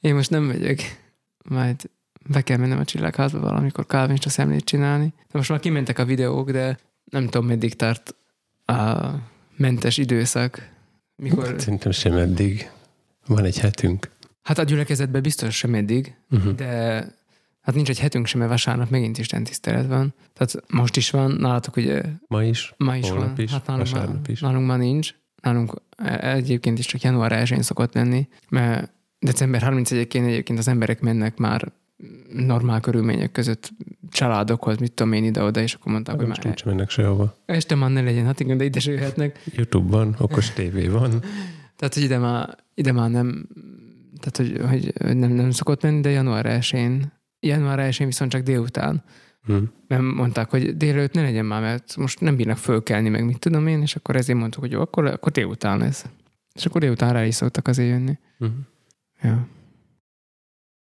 Én most nem megyek. Majd be kell mennem a csillagházba valamikor kávénst a szemlét csinálni. De most már kimentek a videók, de nem tudom, meddig tart a mentes időszak. Mikor... Szerintem sem eddig. Van egy hetünk. Hát a gyülekezetben biztos sem eddig, Uh-huh. de hát nincs egy hetünk sem, mert vasárnap megint Isten tisztelet van. Tehát most is van, nálatok ugye Ma is. ma is Holnap van. is, hát nálunk, vasárnap már, is. nálunk már nincs. Nálunk e- egyébként is csak január 1-én szokott lenni, mert december 31-én egyébként az emberek mennek már normál körülmények között családokhoz, mit tudom én ide-oda, és akkor mondták, hogy Most már nincs mennek sehova. este már ne legyen, hát igen, de ide se jöhetnek. Youtube van, okos tévé van. Tehát, hogy ide már, ide már nem, tehát, hogy, hogy nem, nem szokott menni, de január 1-én, január 1-én viszont csak délután. Uh-huh. Mert mondták, hogy délelőtt ne legyen már, mert most nem bírnak fölkelni, meg mit tudom én, és akkor ezért mondtuk, hogy jó, akkor, akkor délután lesz. És akkor délután rá is szoktak azért jönni. Uh-huh. Ja.